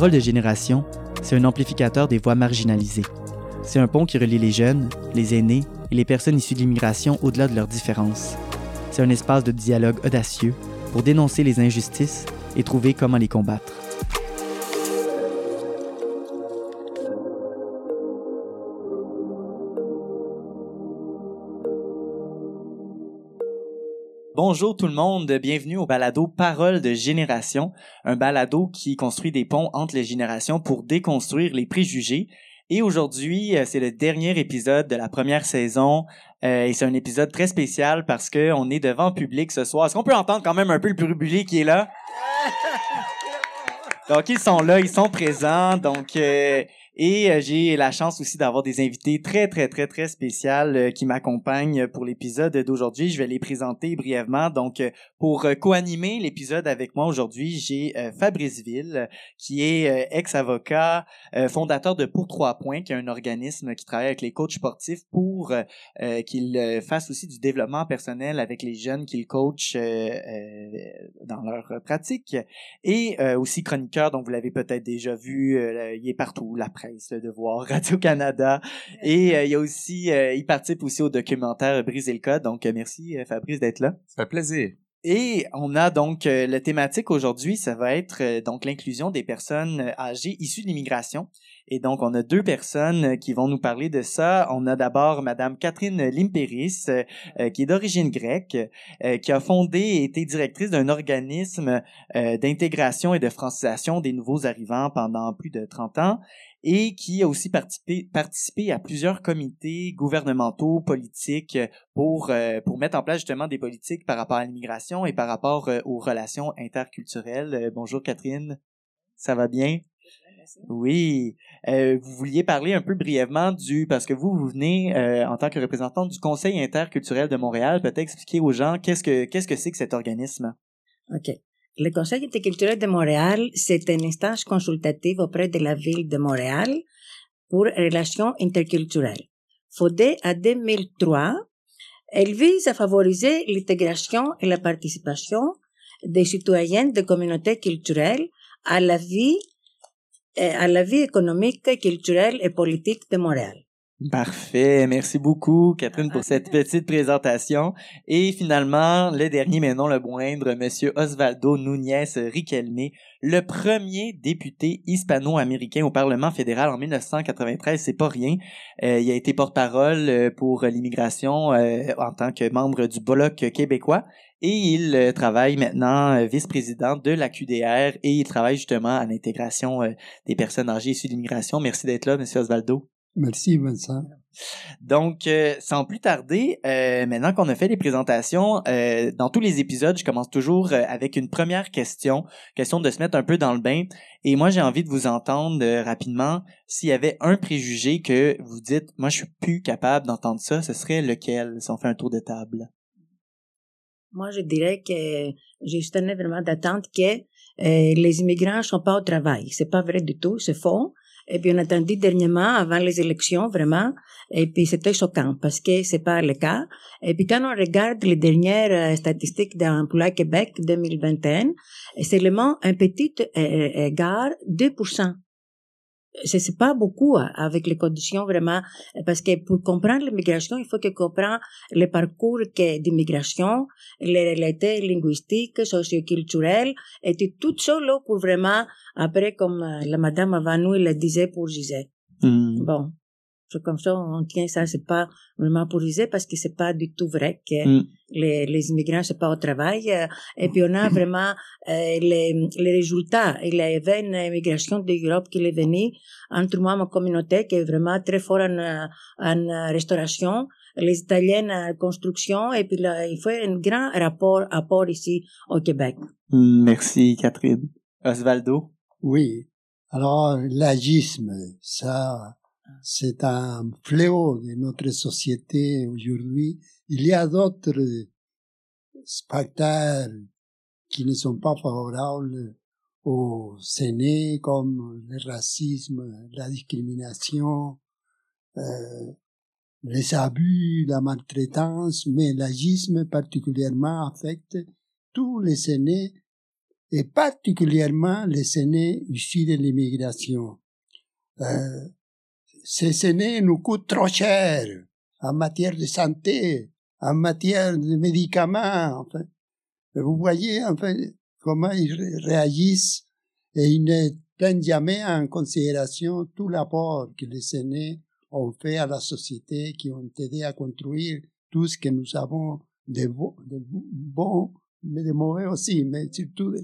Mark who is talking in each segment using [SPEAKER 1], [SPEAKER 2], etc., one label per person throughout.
[SPEAKER 1] Parole de génération, c'est un amplificateur des voix marginalisées. C'est un pont qui relie les jeunes, les aînés et les personnes issues de l'immigration au-delà de leurs différences. C'est un espace de dialogue audacieux pour dénoncer les injustices et trouver comment les combattre. Bonjour tout le monde, bienvenue au balado Parole de génération, un balado qui construit des ponts entre les générations pour déconstruire les préjugés. Et aujourd'hui, euh, c'est le dernier épisode de la première saison euh, et c'est un épisode très spécial parce que on est devant public ce soir. Est-ce qu'on peut entendre quand même un peu le public qui est là? Donc ils sont là, ils sont présents. Donc euh, et euh, j'ai la chance aussi d'avoir des invités très, très, très, très spéciales euh, qui m'accompagnent pour l'épisode d'aujourd'hui. Je vais les présenter brièvement. Donc, euh, pour co-animer l'épisode avec moi aujourd'hui, j'ai Fabrice Ville, qui est ex-avocat, fondateur de Pour Trois Points, qui est un organisme qui travaille avec les coachs sportifs pour qu'ils fassent aussi du développement personnel avec les jeunes qu'ils coachent dans leur pratique. Et aussi chroniqueur, donc vous l'avez peut-être déjà vu, il est partout, la presse le Devoir, Radio-Canada. Et euh, il y a aussi, euh, il participe aussi au documentaire Briser le code. Donc, euh, merci Fabrice d'être là.
[SPEAKER 2] Ça fait plaisir.
[SPEAKER 1] Et on a donc la thématique aujourd'hui, ça va être donc l'inclusion des personnes âgées issues de l'immigration. Et donc, on a deux personnes qui vont nous parler de ça. On a d'abord Madame Catherine Limperis, qui est d'origine grecque, qui a fondé et été directrice d'un organisme d'intégration et de francisation des nouveaux arrivants pendant plus de 30 ans et qui a aussi participé, participé à plusieurs comités gouvernementaux, politiques, pour, euh, pour mettre en place justement des politiques par rapport à l'immigration et par rapport euh, aux relations interculturelles. Euh, bonjour Catherine, ça va bien? Oui. vous vouliez parler un peu brièvement du parce que vous vous venez en tant que représentante du Conseil interculturel de Montréal, peut-être expliquer aux gens qu'est-ce que qu'est-ce que c'est que cet organisme?
[SPEAKER 3] OK. Le Conseil interculturel de Montréal, c'est une instance consultative auprès de la ville de Montréal pour relations interculturelles. Fondée en 2003, elle vise à favoriser l'intégration et la participation des citoyens de communautés culturelles à la vie, à la vie économique, culturelle et politique de Montréal.
[SPEAKER 1] Parfait. Merci beaucoup, Catherine, pour cette petite présentation. Et finalement, le dernier, mais non le moindre, Monsieur Osvaldo Núñez Riquelme, le premier député hispano-américain au Parlement fédéral en 1993. C'est pas rien. Euh, il a été porte-parole euh, pour l'immigration euh, en tant que membre du Bloc québécois. Et il travaille maintenant vice-président de la QDR et il travaille justement à l'intégration des personnes âgées issues de l'immigration. Merci d'être là, Monsieur Osvaldo.
[SPEAKER 4] Merci, Vincent.
[SPEAKER 1] Donc, euh, sans plus tarder, euh, maintenant qu'on a fait les présentations, euh, dans tous les épisodes, je commence toujours avec une première question, question de se mettre un peu dans le bain. Et moi, j'ai envie de vous entendre rapidement s'il y avait un préjugé que vous dites, moi, je suis plus capable d'entendre ça, ce serait lequel, si on fait un tour de table?
[SPEAKER 3] Moi, je dirais que j'ai juste vraiment d'attente que les immigrants ne sont pas au travail. C'est pas vrai du tout, c'est faux. Et puis on a entendu dernièrement, avant les élections, vraiment, et puis c'était choquant parce que c'est pas le cas. Et puis quand on regarde les dernières euh, statistiques d'emploi Québec 2021, c'est seulement un petit égard 2% c'est pas beaucoup hein, avec les conditions vraiment parce que pour comprendre l'immigration il faut que comprendre le parcours d'immigration les réalités linguistiques socioculturelles et tout là pour vraiment après comme euh, la madame avant nous le disait pour Gisèle hmm. bon comme ça, on tient ça, c'est pas vraiment pour parce que c'est pas du tout vrai que mm. les, les immigrants c'est pas au travail. Euh, et puis on a vraiment euh, les, les résultats. Il y avait une immigration d'Europe qui est venue entre moi, ma communauté, qui est vraiment très fort en, en restauration, les Italiens en construction, et puis là, il faut un grand rapport, apport ici au Québec.
[SPEAKER 1] Mm, merci, Catherine. Osvaldo?
[SPEAKER 4] Oui. Alors, l'agisme, ça, c'est un fléau de notre société aujourd'hui. Il y a d'autres facteurs qui ne sont pas favorables au Séné, comme le racisme, la discrimination, euh, les abus, la maltraitance, mais l'agisme particulièrement affecte tous les aînés et particulièrement les aînés issus de l'immigration. Euh, ces aînés nous coûtent trop cher en matière de santé, en matière de médicaments. Enfin, vous voyez enfin comment ils réagissent et ils ne prennent jamais en considération tout l'apport que les aînés ont fait à la société, qui ont aidé à construire tout ce que nous avons de bon, de bon mais de mauvais aussi, mais surtout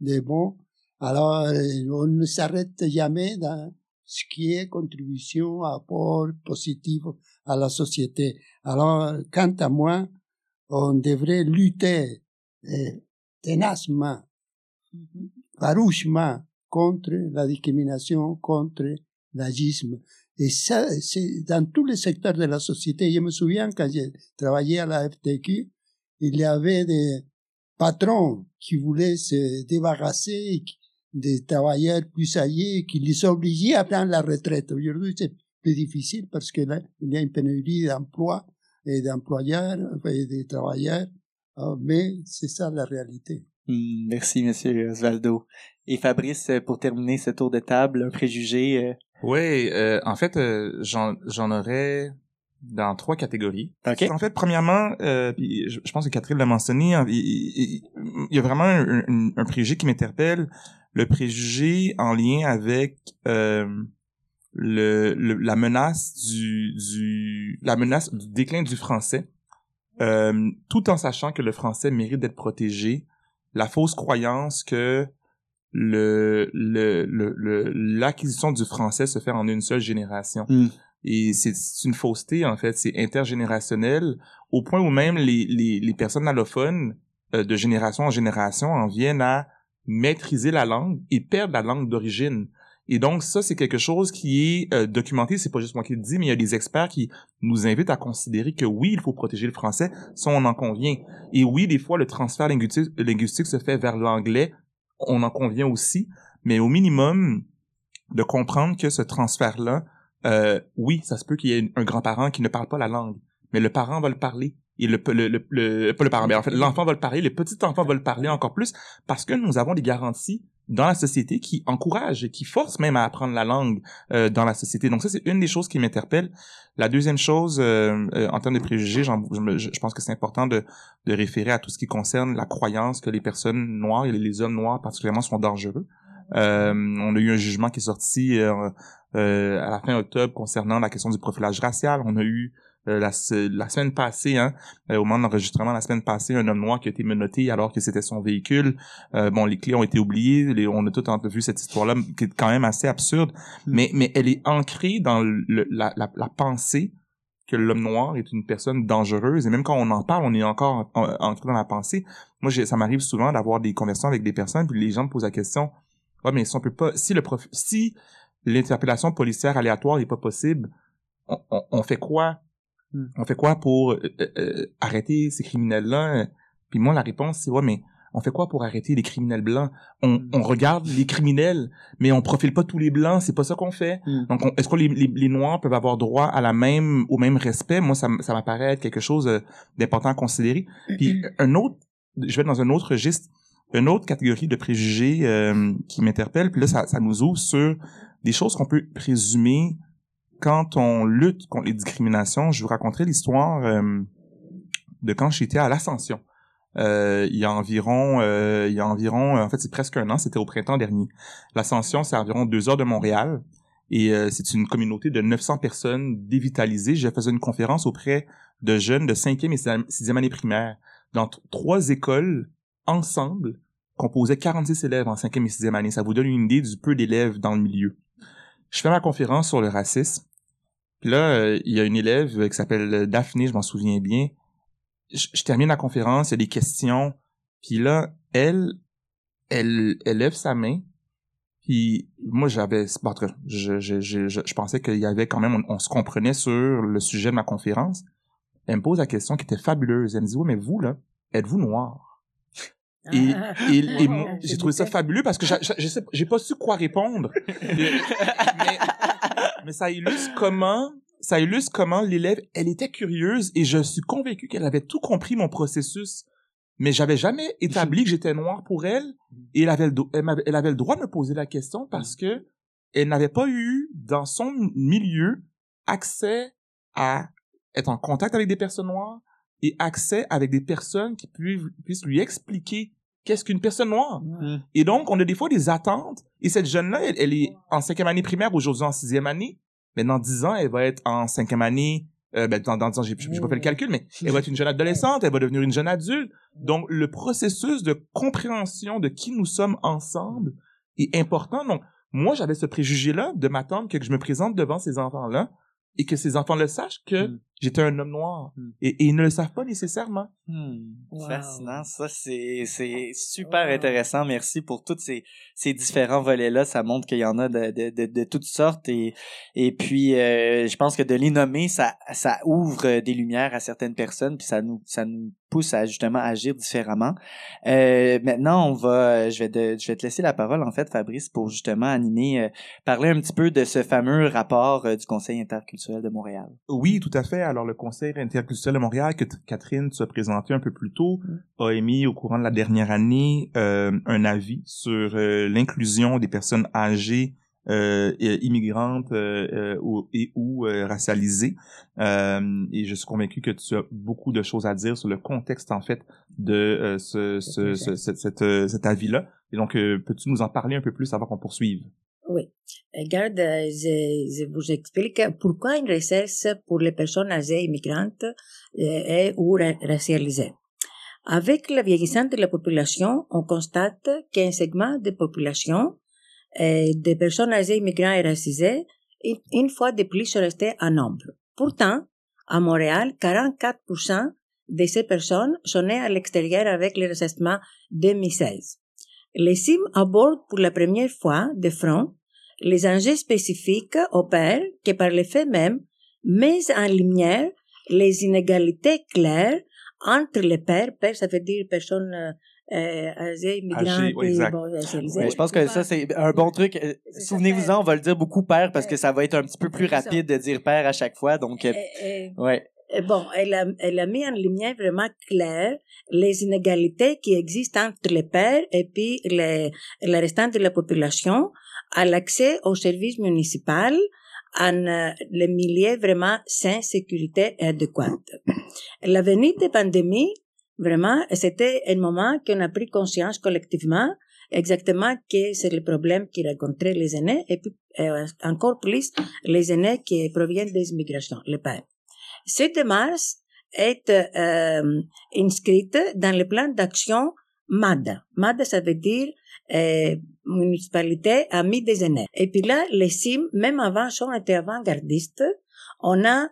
[SPEAKER 4] de, bon. Alors, on ne s'arrête jamais dans ce qui est contribution, apport positif à la société. Alors, quant à moi, on devrait lutter eh, ténacement, farouchement contre la discrimination, contre l'agisme. Et ça, c'est dans tous les secteurs de la société. Je me souviens quand j'ai travaillé à la FTQ, il y avait des patrons qui voulaient se débarrasser des travailleurs plus âgés, qui les obligeaient à prendre la retraite. Aujourd'hui, c'est plus difficile parce que là, il y a une pénurie d'emplois et d'employeurs et de travailleurs. Ah, mais c'est ça la réalité.
[SPEAKER 1] Hmm, merci, Monsieur Osvaldo. Et Fabrice, pour terminer ce tour de table, un préjugé. Euh,
[SPEAKER 2] oui, euh, en fait, euh, j'en aurais dans trois catégories.
[SPEAKER 1] Okay.
[SPEAKER 2] En fait, premièrement, euh, je, pense que Catherine l'a mentionné, hein, il, y a vraiment un, un, préjugé qui m'interpelle, le préjugé en lien avec euh, le, la menace du, du la menace du déclin du français, euh, tout en sachant que le français mérite d'être protégé, la fausse croyance que le l'acquisition le, le, du français se fait en une seule génération.
[SPEAKER 1] Hmm.
[SPEAKER 2] Et c'est une fausseté, en fait. C'est intergénérationnel, au point où même les, les, les personnes allophones, euh, de génération en génération, en viennent à maîtriser la langue et perdre la langue d'origine. Et donc ça, c'est quelque chose qui est euh, documenté. C'est pas juste moi qui le dis, mais il y a des experts qui nous invitent à considérer que oui, il faut protéger le français, ça on en convient. Et oui, des fois, le transfert linguistique, se fait vers l'anglais, on en convient aussi. Mais au minimum, de comprendre que ce transfert-là euh, oui, ça se peut qu'il y ait un grand-parent qui ne parle pas la langue, mais le parent va le parler. Et le, le, le, pas le parent, mais en fait, l'enfant va le parler, le petit enfant va le parler encore plus, parce que nous avons des garanties dans la société qui encouragent et qui forcent même à apprendre la langue euh, dans la société. Donc ça, c'est une des choses qui m'interpelle. La deuxième chose, euh, euh, en termes de préjugés, je, je, pense que c'est important de, de référer à tout ce qui concerne la croyance que les personnes noires et les hommes noirs particulièrement sont dangereux. Euh, on a eu un jugement qui est sorti euh, euh, à la fin octobre concernant la question du profilage racial. On a eu la, la, semaine passée, hein, au moment de l'enregistrement, la semaine passée, un homme noir qui a été menotté alors que c'était son véhicule. bon, les clés ont été oubliées. on a tout vu cette histoire-là qui est quand même assez absurde, hmm. mais, mais elle est ancrée dans le, la, la, la pensée que l'homme noir est une personne dangereuse et même quand on en parle, on est encore ancré dans la pensée. Moi, ça m'arrive souvent d'avoir des conversations avec des personnes puis les gens me posent la question Ouais, mais si on peut pas, si le prof, si l'interpellation policière aléatoire n'est pas possible, on, on, fait quoi? Hmm. On fait quoi pour euh, euh, euh, arrêter ces criminels-là? Puis moi, la réponse, c'est ouais, mais on fait quoi pour arrêter les criminels blancs? On, hmm. on regarde les criminels, mais on profile pas tous les blancs. C'est pas ça qu'on fait. Hmm. Donc, est-ce que les, les, noirs peuvent avoir droit à la même, au même respect? Moi, ça, ça m'apparaît être quelque chose d'important à considérer. Puis un autre, je vais dans un autre registre une autre catégorie de préjugés euh, qui m'interpelle, puis là, ça, ça nous ouvre sur des choses qu'on peut présumer quand on lutte contre les discriminations. Je vous raconterai l'histoire euh, de quand j'étais à l'Ascension. Euh, il y a environ, il y a environ, en fait, c'est presque un an. C'était au printemps dernier. L'Ascension, c'est environ deux heures de Montréal. Et c'est une communauté de 900 personnes dévitalisées. Je faisais une conférence auprès de jeunes de 5e et 6e année primaire dans trois écoles ensemble composait 46 élèves en cinquième et sixième année. Ça vous donne une idée du peu d'élèves dans le milieu. Je fais ma conférence sur le racisme. Puis là, euh, il y a une élève qui s'appelle Daphné, je m'en souviens bien. Je, termine la conférence, il y a des questions. Puis là, elle, elle, elle lève sa main. Puis moi, j'avais, je, je, je, je, pensais qu'il y avait quand même, on, se comprenait sur le sujet de ma conférence. Elle me pose la question qui était fabuleuse. Elle me dit, oui, mais vous, là, êtes-vous noir? Et, et, et j'ai trouvé ça fabuleux parce que j'ai pas su quoi répondre. mais, mais, ça illustre comment, ça illustre comment l'élève, elle était curieuse et je suis convaincu qu'elle avait tout compris mon processus mais j'avais jamais établi que j'étais noir pour elle et elle avait le, elle, avait le droit de me poser la question parce que elle n'avait pas eu dans son milieu accès à être en contact avec des personnes noires et accès avec des personnes qui puissent lui expliquer qu'est-ce qu'une personne noire? Et donc, on a des fois des attentes. Et cette jeune-là, elle, elle est en cinquième année primaire, aujourd'hui en sixième année. Mais dans dix ans, elle va être en cinquième année. Euh, ben, dans, dans dix ans, j'ai j'ai pas fait le calcul, mais elle va être une jeune adolescente, elle va devenir une jeune adulte. Donc, le processus de compréhension de qui nous sommes ensemble est important. Donc, moi, j'avais ce préjugé-là de m'attendre que je me présente devant ces enfants-là et que ces enfants le sachent que
[SPEAKER 1] Mm.
[SPEAKER 2] J'étais un homme noir.
[SPEAKER 1] Mm.
[SPEAKER 2] Et, et ils ne le savent pas nécessairement.
[SPEAKER 1] Hmm,
[SPEAKER 3] Wow.
[SPEAKER 1] Fascinant, ça c'est c'est super
[SPEAKER 3] Wow.
[SPEAKER 1] intéressant. Merci pour tous ces ces différents volets là. Ça montre qu'il y en a de de, de, de toutes sortes et et puis euh, je pense que de les nommer ça ça ouvre des lumières à certaines personnes puis ça nous ça nous pousse à justement agir différemment. Euh, maintenant on va je vais de- je vais te laisser la parole en fait Fabrice pour justement animer euh, parler un petit peu de ce fameux rapport euh, du Conseil interculturel de Montréal.
[SPEAKER 2] Oui, tout à fait. Alors, le Conseil interculturel de Montréal, que Catherine se présenté un peu plus tôt, a émis au courant de la dernière année euh, un avis sur euh, l'inclusion des personnes âgées euh, immigrantes euh, euh, et ou racialisées. Et je suis convaincu que tu as beaucoup de choses à dire sur le contexte, en fait, de ce, ce, ce- cet, avis-là. Et donc, peux-tu nous en parler un peu plus avant qu'on poursuive?
[SPEAKER 3] Oui. Regarde, je, je vous explique pourquoi une recherche pour les personnes âgées immigrantes euh, est ou ra- racialisées. Avec le vieillissement de la population, on constate qu'un segment de population euh, de personnes âgées immigrantes et racisées, une, fois de plus, restés en nombre. Pourtant, à Montréal, 44% de ces personnes sont nées à l'extérieur avec le recensement 2016. Les CIM abordent pour la première fois de front les enjeux spécifiques opèrent que par le fait même mettent en lumière les inégalités claires entre les pères, pères ça veut dire personnes euh, euh, âgées, migrantes
[SPEAKER 2] Âgées, oui,
[SPEAKER 3] et bon,
[SPEAKER 1] je pense que ça, c'est un bon truc. Euh, Souvenez-vous-en, on va le dire beaucoup père parce que ça va être un petit peu plus rapide de dire père à chaque fois. Donc, euh,
[SPEAKER 3] Et- et-
[SPEAKER 1] ouais.
[SPEAKER 3] bon, elle a, elle a mis en lumière vraiment clair les inégalités qui existent entre les pères et puis les, le restant de la population à l'accès aux services municipaux en euh, les milieux vraiment sans sécurité adéquate. La venue de pandémie, vraiment, c'était un moment qu'on a pris conscience collectivement exactement que c'est le problème qui rencontraient les aînés et puis euh, encore plus les aînés qui proviennent des immigrations, les pères. Cette démarche est euh, inscrite dans le plan d'action MADA. MADA, ça veut dire municipalité des aînés. Et puis là, les CIM, même avant, sont été avant-gardistes. On a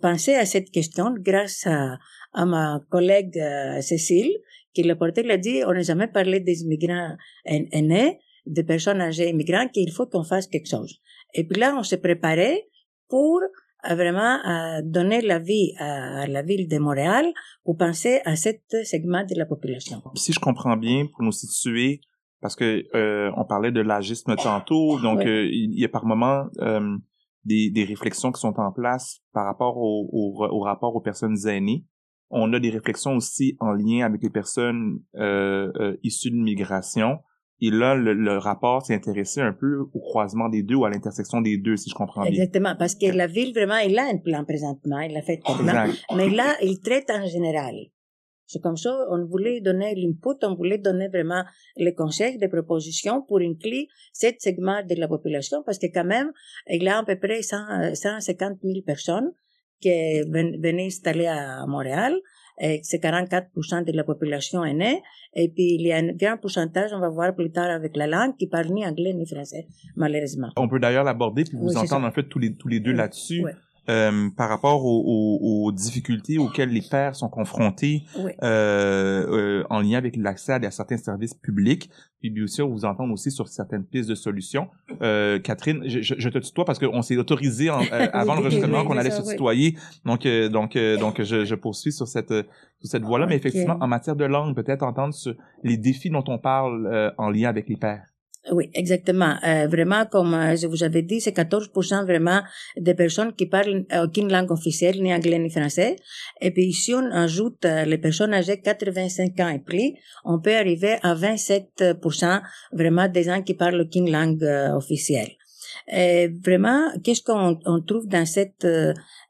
[SPEAKER 3] pensé à cette question grâce à, à ma collègue euh, Cécile, qui l'a porté, elle a dit, on n'a jamais parlé des immigrants aî- aînés, des personnes âgées immigrantes, qu'il faut qu'on fasse quelque chose. Et puis là, on s'est préparé pour euh, vraiment donner la vie à, à la ville de Montréal pour penser à cet segment de la population.
[SPEAKER 2] si je comprends bien, pour nous situer, parce que euh, on parlait de l'agisme tantôt, donc euh, il y a par moment euh, des, des réflexions qui sont en place par rapport au, au, au rapport aux personnes aînées. On a des réflexions aussi en lien avec les personnes euh, euh, issues de l'immigration. Et là, le, le rapport s'est intéressé un peu au croisement des deux ou à l'intersection des deux, si je comprends bien.
[SPEAKER 3] Exactement, parce que la ville, vraiment, elle a un plan présentement, elle a fait
[SPEAKER 2] Exact.
[SPEAKER 3] mais là, il traite en général. C'est comme ça, on voulait donner l'input, on voulait donner vraiment les conseils, des propositions pour inclure cet segment de la population, parce que quand même, il y a à peu près 100, euh, 150 000 personnes qui ven- venaient installer à Montréal, et c'est 44% de la population est née, et puis il y a un grand pourcentage, on va voir plus tard avec la langue, qui parle ni anglais ni français, malheureusement.
[SPEAKER 2] On peut d'ailleurs l'aborder puis vous
[SPEAKER 3] Oui,
[SPEAKER 2] entendre
[SPEAKER 3] ça.
[SPEAKER 2] en fait tous les tous les deux
[SPEAKER 3] Oui.
[SPEAKER 2] là-dessus
[SPEAKER 3] Ouais.
[SPEAKER 2] Euh, par rapport aux, aux- aux difficultés auxquelles les pères sont confrontés
[SPEAKER 3] Oui.
[SPEAKER 2] euh, euh, en lien avec l'accès à certains services publics. Puis bien sûr, vous entendre aussi sur certaines pistes de solutions. Euh, Catherine, je, je, te tutoie parce qu'on s'est autorisé en- euh, avant
[SPEAKER 3] Oui,
[SPEAKER 2] l'enregistrement
[SPEAKER 3] oui,
[SPEAKER 2] qu'on allait se tutoyer. Donc, euh, donc, euh, donc, je, je poursuis sur cette sur cette voie-là. Mais effectivement, en matière de langue, peut-être entendre sur les défis dont on parle euh, en lien avec les pères.
[SPEAKER 3] Oui, exactement. Euh, vraiment, comme euh, je vous avais dit, c'est 14% vraiment des personnes qui parlent aucune langue officielle, ni anglais ni français. Et puis si on ajoute euh, les personnes âgées 85 ans et plus, on peut arriver à 27% vraiment des gens qui parlent aucune langue euh, officielle. Et vraiment, qu'est-ce qu'on on trouve dans cette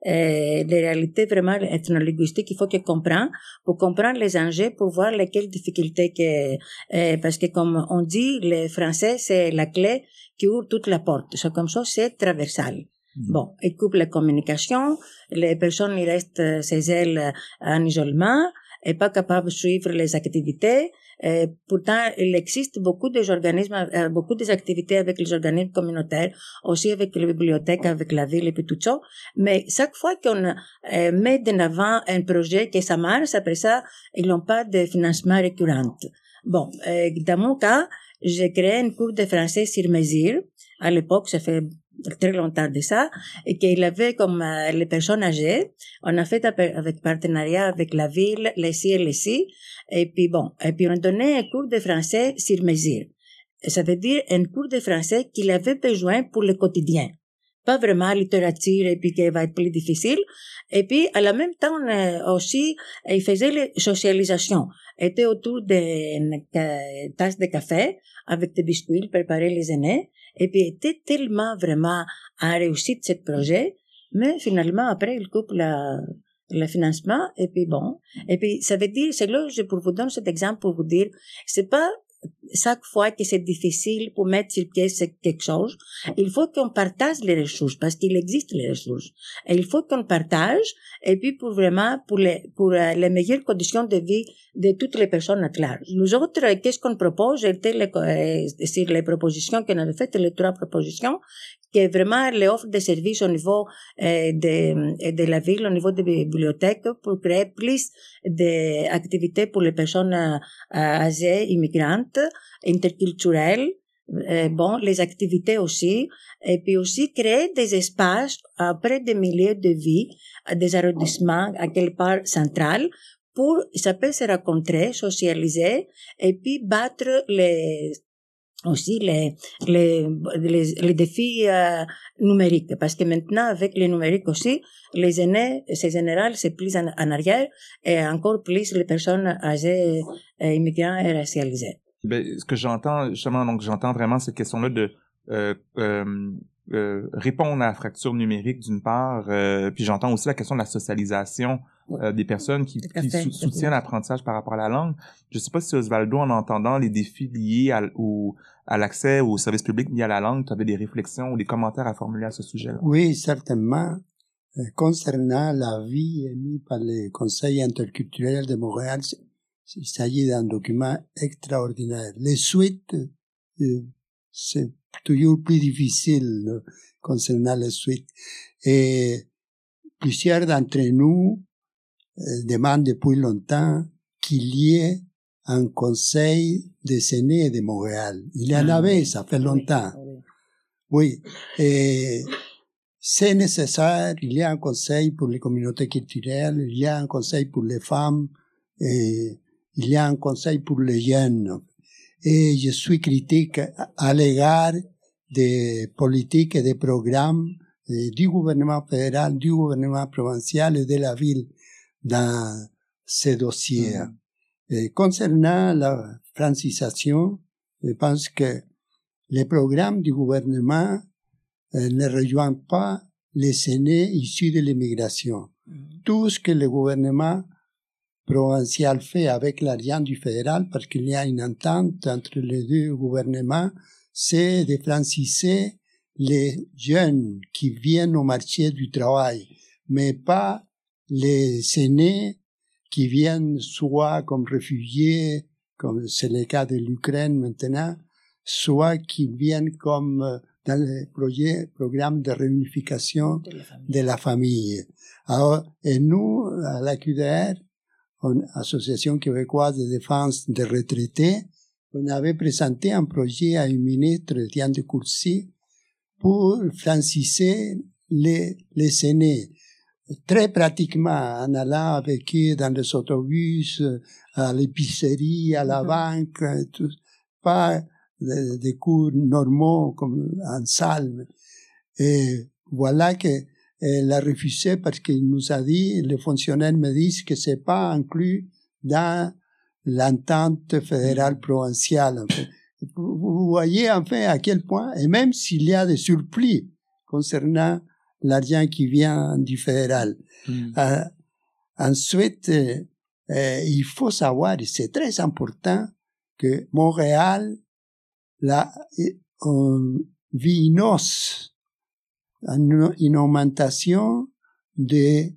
[SPEAKER 3] euh, les réalités vraiment ethnolinguistiques, il faut qu'on comprenne pour comprendre les enjeux, pour voir lesquelles difficultés que, euh, parce que comme on dit, le français, c'est la clé qui ouvre toute la porte. C'est comme ça, c'est traversal. Bon, il coupe la communication, les personnes ils restent chez elles en isolement, et pas capables de suivre les activités, euh, pourtant, il existe beaucoup des organismes, euh, beaucoup des activités avec les organismes communautaires, aussi avec les bibliothèques, avec la ville et puis tout ça. Mais chaque fois qu'on euh, met de avant un projet que ça marche, après ça, ils n'ont pas de financement récurrent. Bon, euh, dans mon cas, j'ai créé un cours de français sur mesure. À l'époque, ça fait très longtemps de ça, et qu'il avait comme euh, les personnes âgées. On a fait avec partenariat avec la ville, les ci et les et puis bon, et puis on donnait un cours de français sur mesure. Ça veut dire un cours de français qu'il avait besoin pour le quotidien. Pas vraiment littérature et puis qui va être plus difficile. Et puis, à la même temps, aussi, il faisait la socialisation. était autour d'une tasse de café avec des biscuits préparés les aînés. Et puis, était tellement vraiment à réussir ce projet. Mais finalement, après, il coupe la, le financement et puis bon et puis ça veut dire c'est là je pour vous donner cet exemple pour vous dire c'est pas chaque fois que c'est difficile pour mettre sur pied quelque chose, il faut qu'on partage les ressources parce qu'il existe les ressources. Et il faut qu'on partage et puis pour vraiment pour les pour euh, les meilleures conditions de vie de toutes les personnes à large. Nous autres, qu'est-ce qu'on propose? C'était les, euh, sur les propositions qu'on avait faites, les trois propositions, que vraiment les offres de services au niveau euh, de, de la ville, au niveau des bibliothèques, pour créer plus d'activités pour les personnes âgées, immigrantes, interculturelles, euh, bon, les activités aussi, et puis aussi créer des espaces près des milieux de vie, des arrondissements à quelque part central, pour, ça se rencontrer, socialiser, et puis battre les aussi les, les, défis euh, numériques. Parce que maintenant, avec les numériques aussi, les aînés, c'est général, c'est plus en, en, arrière et encore plus les personnes âgées, euh, immigrants et racialisées.
[SPEAKER 2] Ben, ce que j'entends, justement, donc j'entends vraiment cette question-là de euh, euh, euh, répondre à la fracture numérique d'une part, euh, puis j'entends aussi la question de la socialisation euh, des personnes qui, qui soutiennent l'apprentissage par rapport à la langue. Je ne sais pas si Osvaldo, en entendant les défis liés à, au, à l'accès aux services publics liés à la langue, tu avais des réflexions ou des commentaires à formuler à ce sujet-là?
[SPEAKER 4] Oui, certainement. concernant la vie émise par le Conseil interculturel de Montréal, il s'agit d'un document extraordinaire. Les suites, c'est toujours plus difficile concernant les suites. Et plusieurs d'entre nous euh, demandent depuis longtemps qu'il y ait un conseil des aînés de Montréal. Il y en ah, avait, ça fait longtemps. Oui. Et c'est nécessaire, il y a un conseil pour les communautés culturelles, il y a un conseil pour les femmes, et il y a un conseil pour les jeunes. Et je suis critique à l'égard des politiques et des programmes du gouvernement fédéral, du gouvernement provincial et de la ville dans ces dossiers. Mm. Et concernant la francisation, je pense que les programmes du gouvernement euh, ne rejoignent pas les aînés issus de l'immigration. Mm. Tout ce que le gouvernement provincial fait avec l'argent du fédéral, parce qu'il y a une entente entre les deux gouvernements, c'est de franciser les jeunes qui viennent au marché du travail, mais pas les aînés qui viennent soit comme réfugiés, comme c'est le cas de l'Ukraine maintenant, soit qui viennent comme euh, dans le projet, programme de réunification de la famille. De la famille. Alors, et nous, à la QDR, Association québécoise de défense des retraités, on avait présenté un projet à une ministre, Diane de Courcy, pour franciser les, les aînés. Très pratiquement, en allant avec eux dans les autobus, à l'épicerie, à la banque, tout, pas des, des cours normaux comme en salle. Et voilà que elle a refusé parce qu'il nous a dit, les fonctionnaires me disent que c'est pas inclus dans l'entente fédérale provinciale. En fait. Vous voyez en fait à quel point, et même s'il y a des surplis concernant l'argent qui vient du fédéral.
[SPEAKER 1] Mm.
[SPEAKER 4] Euh, ensuite, euh, euh, il faut savoir, et c'est très important, que Montréal, là, on vit une hausse, une, une augmentation des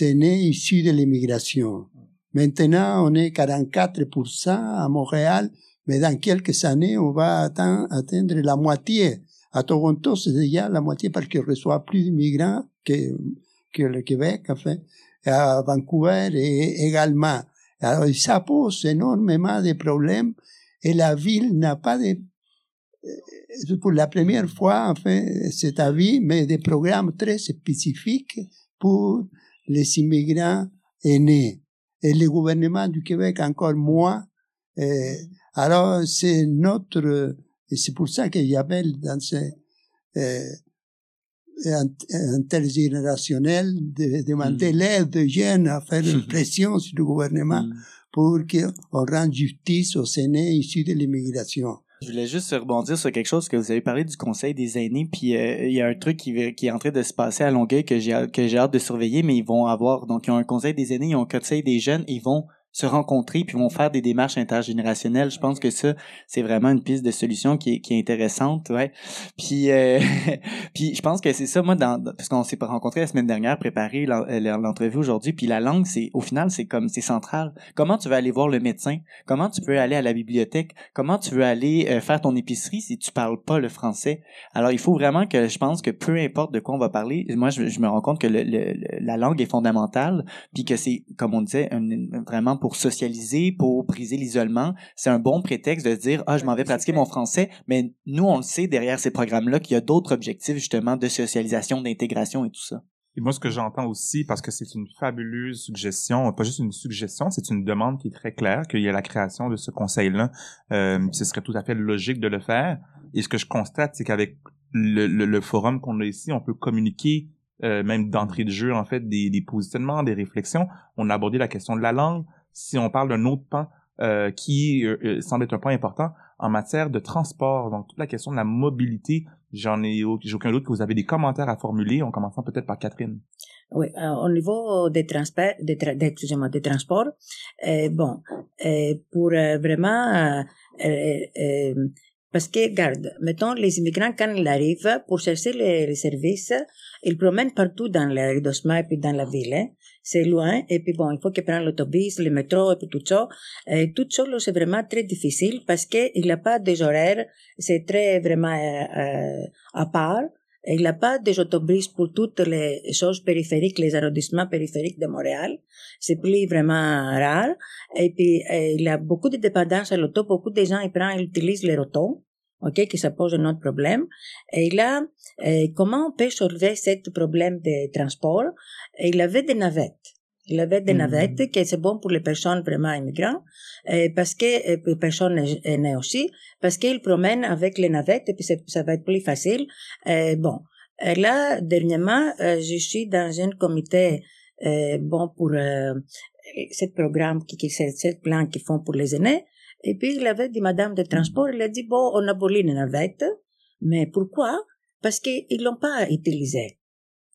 [SPEAKER 4] aînés issus de l'immigration. Maintenant, on est 44% à Montréal, mais dans quelques années, on va atteindre, la moitié. À Toronto, c'est déjà la moitié parce qu'il reçoit plus d'immigrants que, que le Québec, en fait. À Vancouver et également. Alors, ça pose énormément de problèmes et la ville n'a pas de, pour la première fois, en fait, cet avis, mais des programmes très spécifiques pour les immigrants aînés. Et le gouvernement du Québec encore moins. Alors, c'est notre, c'est pour ça qu'il y avait dans ce, euh, intergénérationnel de demander
[SPEAKER 1] Mm.
[SPEAKER 4] l'aide de jeunes à faire une pression sur le gouvernement
[SPEAKER 1] Mm.
[SPEAKER 4] pour qu'on rende justice aux aînés issus de l'immigration.
[SPEAKER 1] Je voulais juste rebondir sur quelque chose que vous avez parlé du Conseil des aînés, puis euh, il y a un truc qui, est en train de se passer à Longueuil que j'ai que j'ai hâte de surveiller, mais ils vont avoir donc ils ont un Conseil des aînés, ils ont un Conseil des jeunes, ils vont se rencontrer puis vont faire des démarches intergénérationnelles. Je pense que ça c'est vraiment une piste de solution qui est, qui est intéressante, ouais. Puis euh, puis je pense que c'est ça moi dans parce qu'on s'est rencontrés la semaine dernière, préparé euh, l'entrevue aujourd'hui, puis la langue c'est au final c'est comme c'est central. Comment tu veux aller voir le médecin? Comment tu peux aller à la bibliothèque? Comment tu veux aller euh, faire ton épicerie si tu parles pas le français? Alors il faut vraiment que je pense que peu importe de quoi on va parler, moi je, me rends compte que le- le- la langue est fondamentale, puis que c'est comme on disait un- vraiment pour socialiser, pour briser l'isolement, c'est un bon prétexte de dire ah je m'en vais pratiquer mon français, mais nous on le sait derrière ces programmes là qu'il y a d'autres objectifs justement de socialisation, d'intégration et tout ça.
[SPEAKER 2] Et moi, ce que j'entends aussi, parce que c'est une fabuleuse suggestion, pas juste une suggestion, c'est une demande qui est très claire, qu'il y a la création de ce conseil-là. Euh, ce serait tout à fait logique de le faire. Et ce que je constate, c'est qu'avec le, le, le forum qu'on a ici, on peut communiquer, euh, même d'entrée de jeu, en fait, des, des positionnements, des réflexions. On a abordé la question de la langue. Si on parle d'un autre pan euh, qui euh, euh, semble être un point important en matière de transport, donc toute la question de la mobilité, j'en ai, aucun doute que vous avez des commentaires à formuler, en commençant peut-être par Catherine.
[SPEAKER 3] Oui, au niveau des transports, des, tra- des- des transports, euh, bon, pour vraiment, parce que, regarde, mettons, les immigrants, quand ils arrivent, pour chercher les, les services, ils promènent partout dans l'arrondissement et puis dans la ville. hein. C'est loin, et puis bon, il faut qu'ils prennent l'autobus, le métro, et puis tout ça. Et tout là, c'est vraiment très difficile parce qu'il n'a pas des horaires, c'est très vraiment euh, à part. Il n'a pas des autobus pour toutes les choses périphériques, les arrondissements périphériques de Montréal. C'est plus vraiment rare. Et puis, euh, il a beaucoup de dépendance à l'auto. Beaucoup de gens, ils prennent, ils utilisent les autos. OK, que ça pose un autre problème. Et là, euh, comment on peut soulever ce problème de transport? Et il avait des navettes. Il avait des navettes, que c'est bon pour les personnes vraiment immigrantes, euh, parce que, euh, les personnes aînées aussi, parce qu'ils promènent avec les navettes et puis ça va être plus facile. Bon, là, dernièrement, je suis dans un comité bon pour ce programme qui, qui ce plan qu'ils font pour les aînés. Et puis il avait dit Madame de transport, il a dit bon, on a aboli les navettes, mais pourquoi? Parce qu'ils l'ont pas utilisé.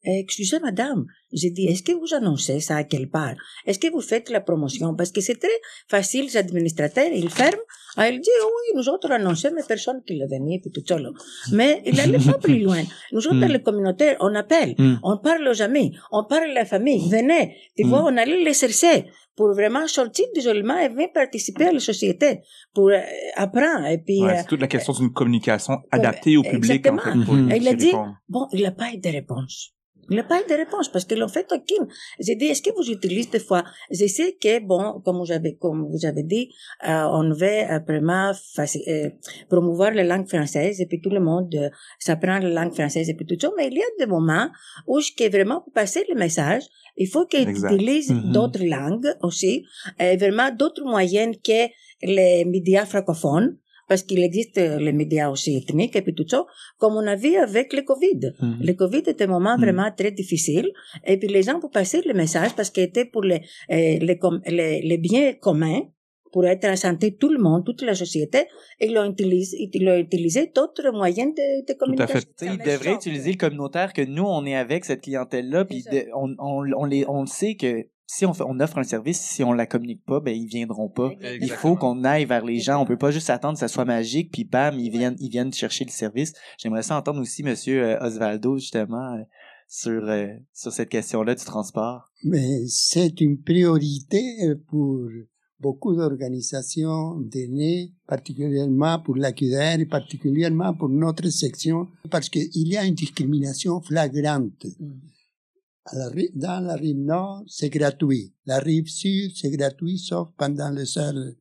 [SPEAKER 3] Excusez madame, j'ai dit, est-ce que vous annoncez ça à quelque part? Est-ce que vous faites la promotion? Parce que c'est très facile, les administrateurs, ils ferment. Ah, ils disent, oui, nous autres annoncé, mais personne qui l'a venu, puis tout là. Mais il n'allait pas plus loin. Nous autres,
[SPEAKER 1] Mm.
[SPEAKER 3] les communautaires, on appelle,
[SPEAKER 1] Mm.
[SPEAKER 3] on parle aux amis, on parle à la famille, venez. Tu
[SPEAKER 1] Mm.
[SPEAKER 3] vois, on allait les chercher pour vraiment sortir d'isolement et venir participer à la société, pour euh, apprendre. Et puis,
[SPEAKER 2] Ouais,
[SPEAKER 3] euh,
[SPEAKER 2] c'est toute la question d'une communication adaptée au public, en fait,
[SPEAKER 3] exactement.
[SPEAKER 2] pour
[SPEAKER 3] Et il a dit. Bon, il n'a pas eu de réponse. Il n'a pas eu de réponse parce qu'ils l'ont fait aucune. J'ai dit, est-ce que vous utilisez des fois? Je sais que, bon, comme vous avez, comme vous avez dit, euh, on veut euh, vraiment euh, promouvoir la langue française et puis tout le monde euh, s'apprend la langue française et puis tout ça. Mais il y a des moments où est vraiment pour passer le message, il faut qu'ils utilisent
[SPEAKER 1] Mhm.
[SPEAKER 3] d'autres langues aussi, euh, vraiment d'autres moyens que les médias francophones parce qu'il existe les médias aussi ethniques et puis tout ça, comme on a vu avec le Covid.
[SPEAKER 1] Mhm.
[SPEAKER 3] Le Covid était un moment
[SPEAKER 1] Mhm.
[SPEAKER 3] vraiment très difficile, et puis les gens pour passer le message parce qu'il était pour les, euh, les, les, les biens communs, pour être en santé tout le monde, toute la société, et ils l'ont utilisé, ils l'ont utilisé d'autres moyens de, de communication.
[SPEAKER 1] Tu sais, il devrait utiliser le communautaire que nous, on est avec cette clientèle-là, puis de- on, on, on, les, on le sait que si on, fait, on offre un service, si on la communique pas, ben ils viendront pas. Il faut qu'on aille vers les gens. On peut pas juste attendre que ça soit magique, puis bam, ils viennent, ils viennent chercher le service. J'aimerais ça entendre aussi Monsieur euh, Osvaldo justement euh, sur euh, sur cette question-là du transport.
[SPEAKER 4] Mais c'est une priorité pour beaucoup d'organisations d'aînés, particulièrement pour la QDR et particulièrement pour notre section, parce qu'il y a une discrimination flagrante.
[SPEAKER 3] Mm.
[SPEAKER 4] Dans la rive nord, c'est gratuit. La rive sud, c'est gratuit, sauf pendant les heures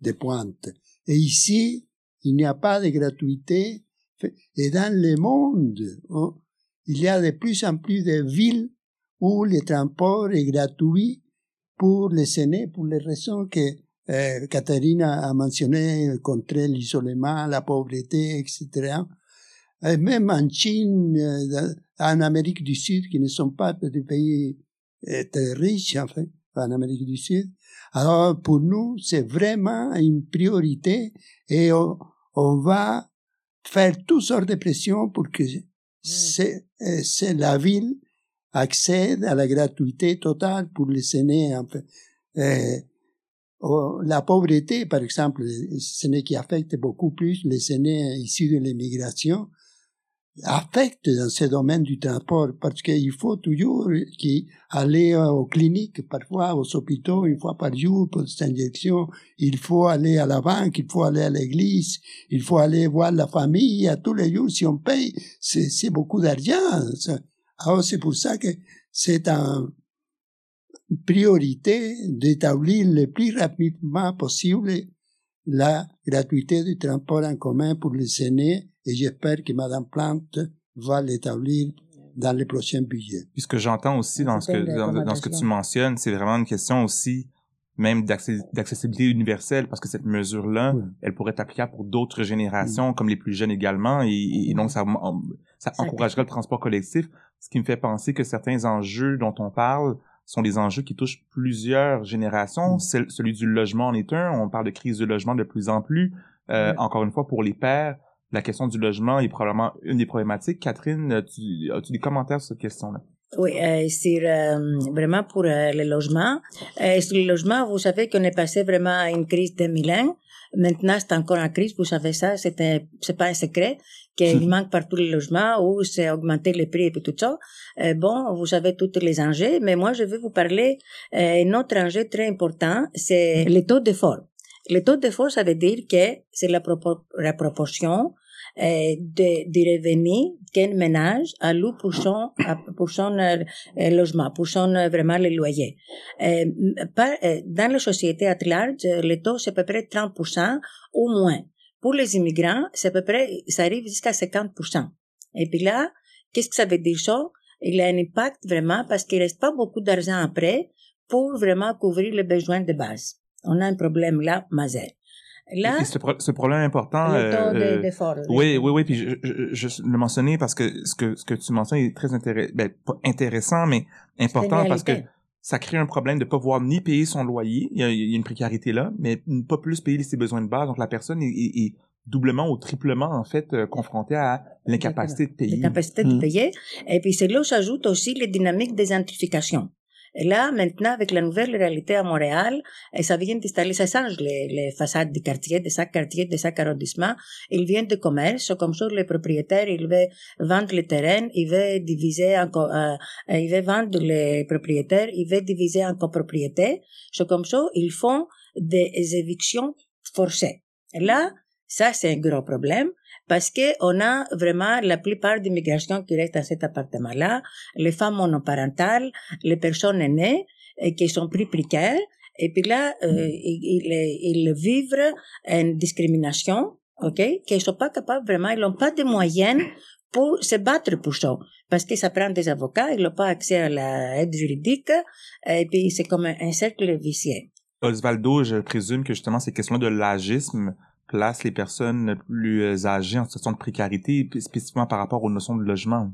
[SPEAKER 4] de pointe. Et ici, il n'y a pas de gratuité. Et dans le monde, il y a de plus en plus de villes où le transport est gratuit pour les aînés, pour les raisons que euh, Catherine a mentionnées, contre l'isolement, la pauvreté, etc. Et même en Chine, euh, en Amérique du Sud, qui ne sont pas des pays euh, très riches, en fait, en Amérique du Sud. Alors, pour nous, c'est vraiment une priorité et on, on va faire toutes sortes de pressions pour que c'est la ville accède à la gratuité totale pour les aînés. En fait. Euh, oh, la pauvreté, par exemple, ce n'est qui affecte beaucoup plus les aînés issus de l'immigration, affecte dans ce domaine du transport parce qu'il faut toujours aller aux cliniques, parfois aux hôpitaux une fois par jour pour cette injection. Il faut aller à la banque, il faut aller à l'église, il faut aller voir la famille à tous les jours. Si on paye, c'est beaucoup d'argent. Alors c'est pour ça que c'est un priorité d'établir le plus rapidement possible la gratuité du transport en commun pour les aînés et j'espère que Madame Plante va l'établir dans le prochain budget.
[SPEAKER 2] Puis ce que j'entends aussi dans ce que, dans, dans ce que tu mentionnes, c'est vraiment une question aussi même d'accessibilité universelle parce que cette mesure-là,
[SPEAKER 4] Oui.
[SPEAKER 2] elle pourrait être applicable pour d'autres générations, comme les plus jeunes également, et, et donc ça, ça
[SPEAKER 3] Ça-
[SPEAKER 2] encouragerait le transport collectif, ce qui me fait penser que certains enjeux dont on parle sont des enjeux qui touchent plusieurs générations.
[SPEAKER 4] Mm.
[SPEAKER 2] Cel- Celui du logement en est un. On parle de crise du logement de plus en plus. Euh. Encore une fois, pour les pères, la question du logement est probablement une des problématiques. Catherine, as-tu des commentaires sur cette question-là?
[SPEAKER 3] Oui, euh, sur, euh, vraiment pour euh, le logement. Euh, sur le logement, vous savez qu'on est passé vraiment à une crise 2001. Maintenant, c'est encore en crise. Vous savez ça, c'est un- c'est pas un secret qu'il manque partout les logements ou c'est augmenter les prix et puis tout ça. Euh, bon, vous savez tous les enjeux, mais moi, je vais vous parler euh, un autre enjeu très important, c'est le taux d'effort. Le taux d'effort, ça veut dire que c'est la proportion euh, de, du revenu qu'un ménage alloue pour son, à- pour son euh, euh, logement, pour son euh, vraiment le loyer. Par- euh, dans la société at large, le taux c'est à peu près 30% ou moins. Pour les immigrants, c'est à peu près, ça arrive jusqu'à 50%. Et puis là, qu'est-ce que ça veut dire ça? Il a un impact vraiment parce qu'il reste pas beaucoup d'argent après pour vraiment couvrir les besoins de base. On a un problème là, majeur. Là,
[SPEAKER 2] Et ce, pro- ce problème important,
[SPEAKER 3] le taux
[SPEAKER 2] euh,
[SPEAKER 3] de- d'effort.
[SPEAKER 2] Oui, oui, oui. Puis je, je, je le mentionnais parce que ce que ce que tu mentionnes est très intéressant, ben, pas intéressant, mais important parce que ça crée un problème de pas pouvoir ni payer son loyer. Il y a, il y a une précarité là, mais ne pas plus payer ses besoins de base. Donc la personne est, est- est doublement ou triplement en fait euh, confrontée à l'incapacité de payer.
[SPEAKER 3] les capacités de
[SPEAKER 1] Mm.
[SPEAKER 3] payer. Et puis c'est là où s'ajoute aussi les dynamiques des gentrifications. Et là, maintenant, avec la nouvelle réalité à Montréal, ça vient d'installer, ça change les, façades du quartier, de chaque quartier, de chaque arrondissement. Ils viennent de commerce, comme ça, les propriétaires, ils veulent vendre le terrain, ils veulent diviser en, euh, ils veulent vendre les propriétaires, ils veulent diviser en copropriétés. C'est comme ça, ils font des évictions forcées. Et là, ça, c'est un gros problème parce que on a vraiment la plupart des migrations qui restent dans cet appartement-là, les femmes monoparentales, les personnes aînées euh, qui sont plus précaires, et puis là, euh, ils, ils, vivent une discrimination, ok, qu'ils sont pas capables vraiment, ils n'ont pas de moyens pour se battre pour ça, parce que ça prend des avocats, ils n'ont pas accès à l'aide juridique, et puis c'est comme un, un cercle vicieux.
[SPEAKER 2] Osvaldo, je présume que justement ces questions de l'agisme place les personnes plus euh, âgées en situation de précarité, spécifiquement par rapport aux notions de logement.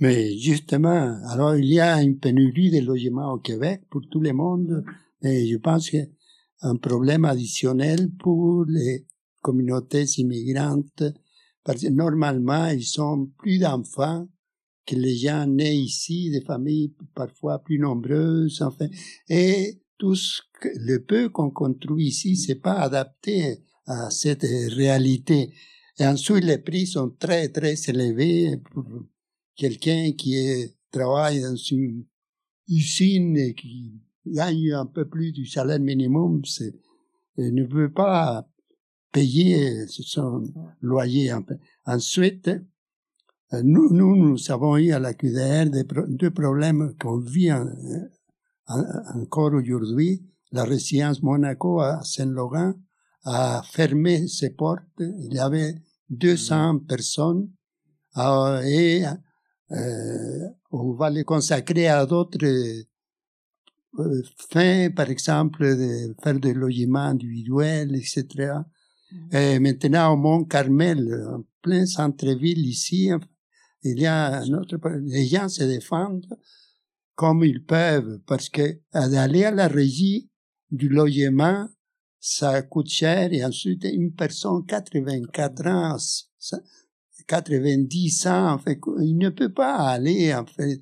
[SPEAKER 4] Mais justement, alors il y a une pénurie de logements au Québec pour tout le monde, et je pense que un problème additionnel pour les communautés immigrantes, parce que normalement, ils sont plus d'enfants que les gens nés ici, des familles parfois plus nombreuses, enfin, et tout ce que, le peu qu'on construit ici, c'est pas adapté à cette réalité. Et ensuite, les prix sont très, très élevés pour quelqu'un qui travaille dans une usine et qui gagne un peu plus du salaire minimum, c'est, ne peut pas payer son loyer. Ensuite, nous, nous, nous avons eu à la QDR deux problèmes qu'on vit encore aujourd'hui. La résidence Monaco à Saint-Laurent a fermé ses portes. Il y avait 200 mm. personnes euh, et euh, on va les consacrer à d'autres euh, fins, par exemple, de faire des logements individuels, etc. Mm. Et maintenant, au Mont Carmel, en plein centre-ville ici, il y a notre, les gens se défendent comme ils peuvent parce que d'aller à la régie du logement, ça coûte cher et ensuite une personne 84 ans, 90 ans, en fait, il ne peut pas aller, en fait.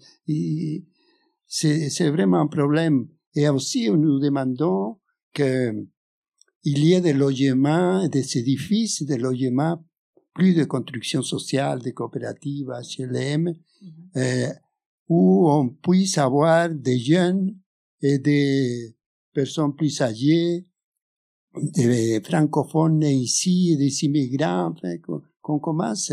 [SPEAKER 4] C'est vraiment un problème. Et aussi, nous demandons que il y ait des logements, des édifices, des logements, plus de construction sociale, de coopératives, HLM, euh, où on puisse avoir des jeunes et des personnes plus âgées, des francophones ici, des immigrants, enfin, qu'on commence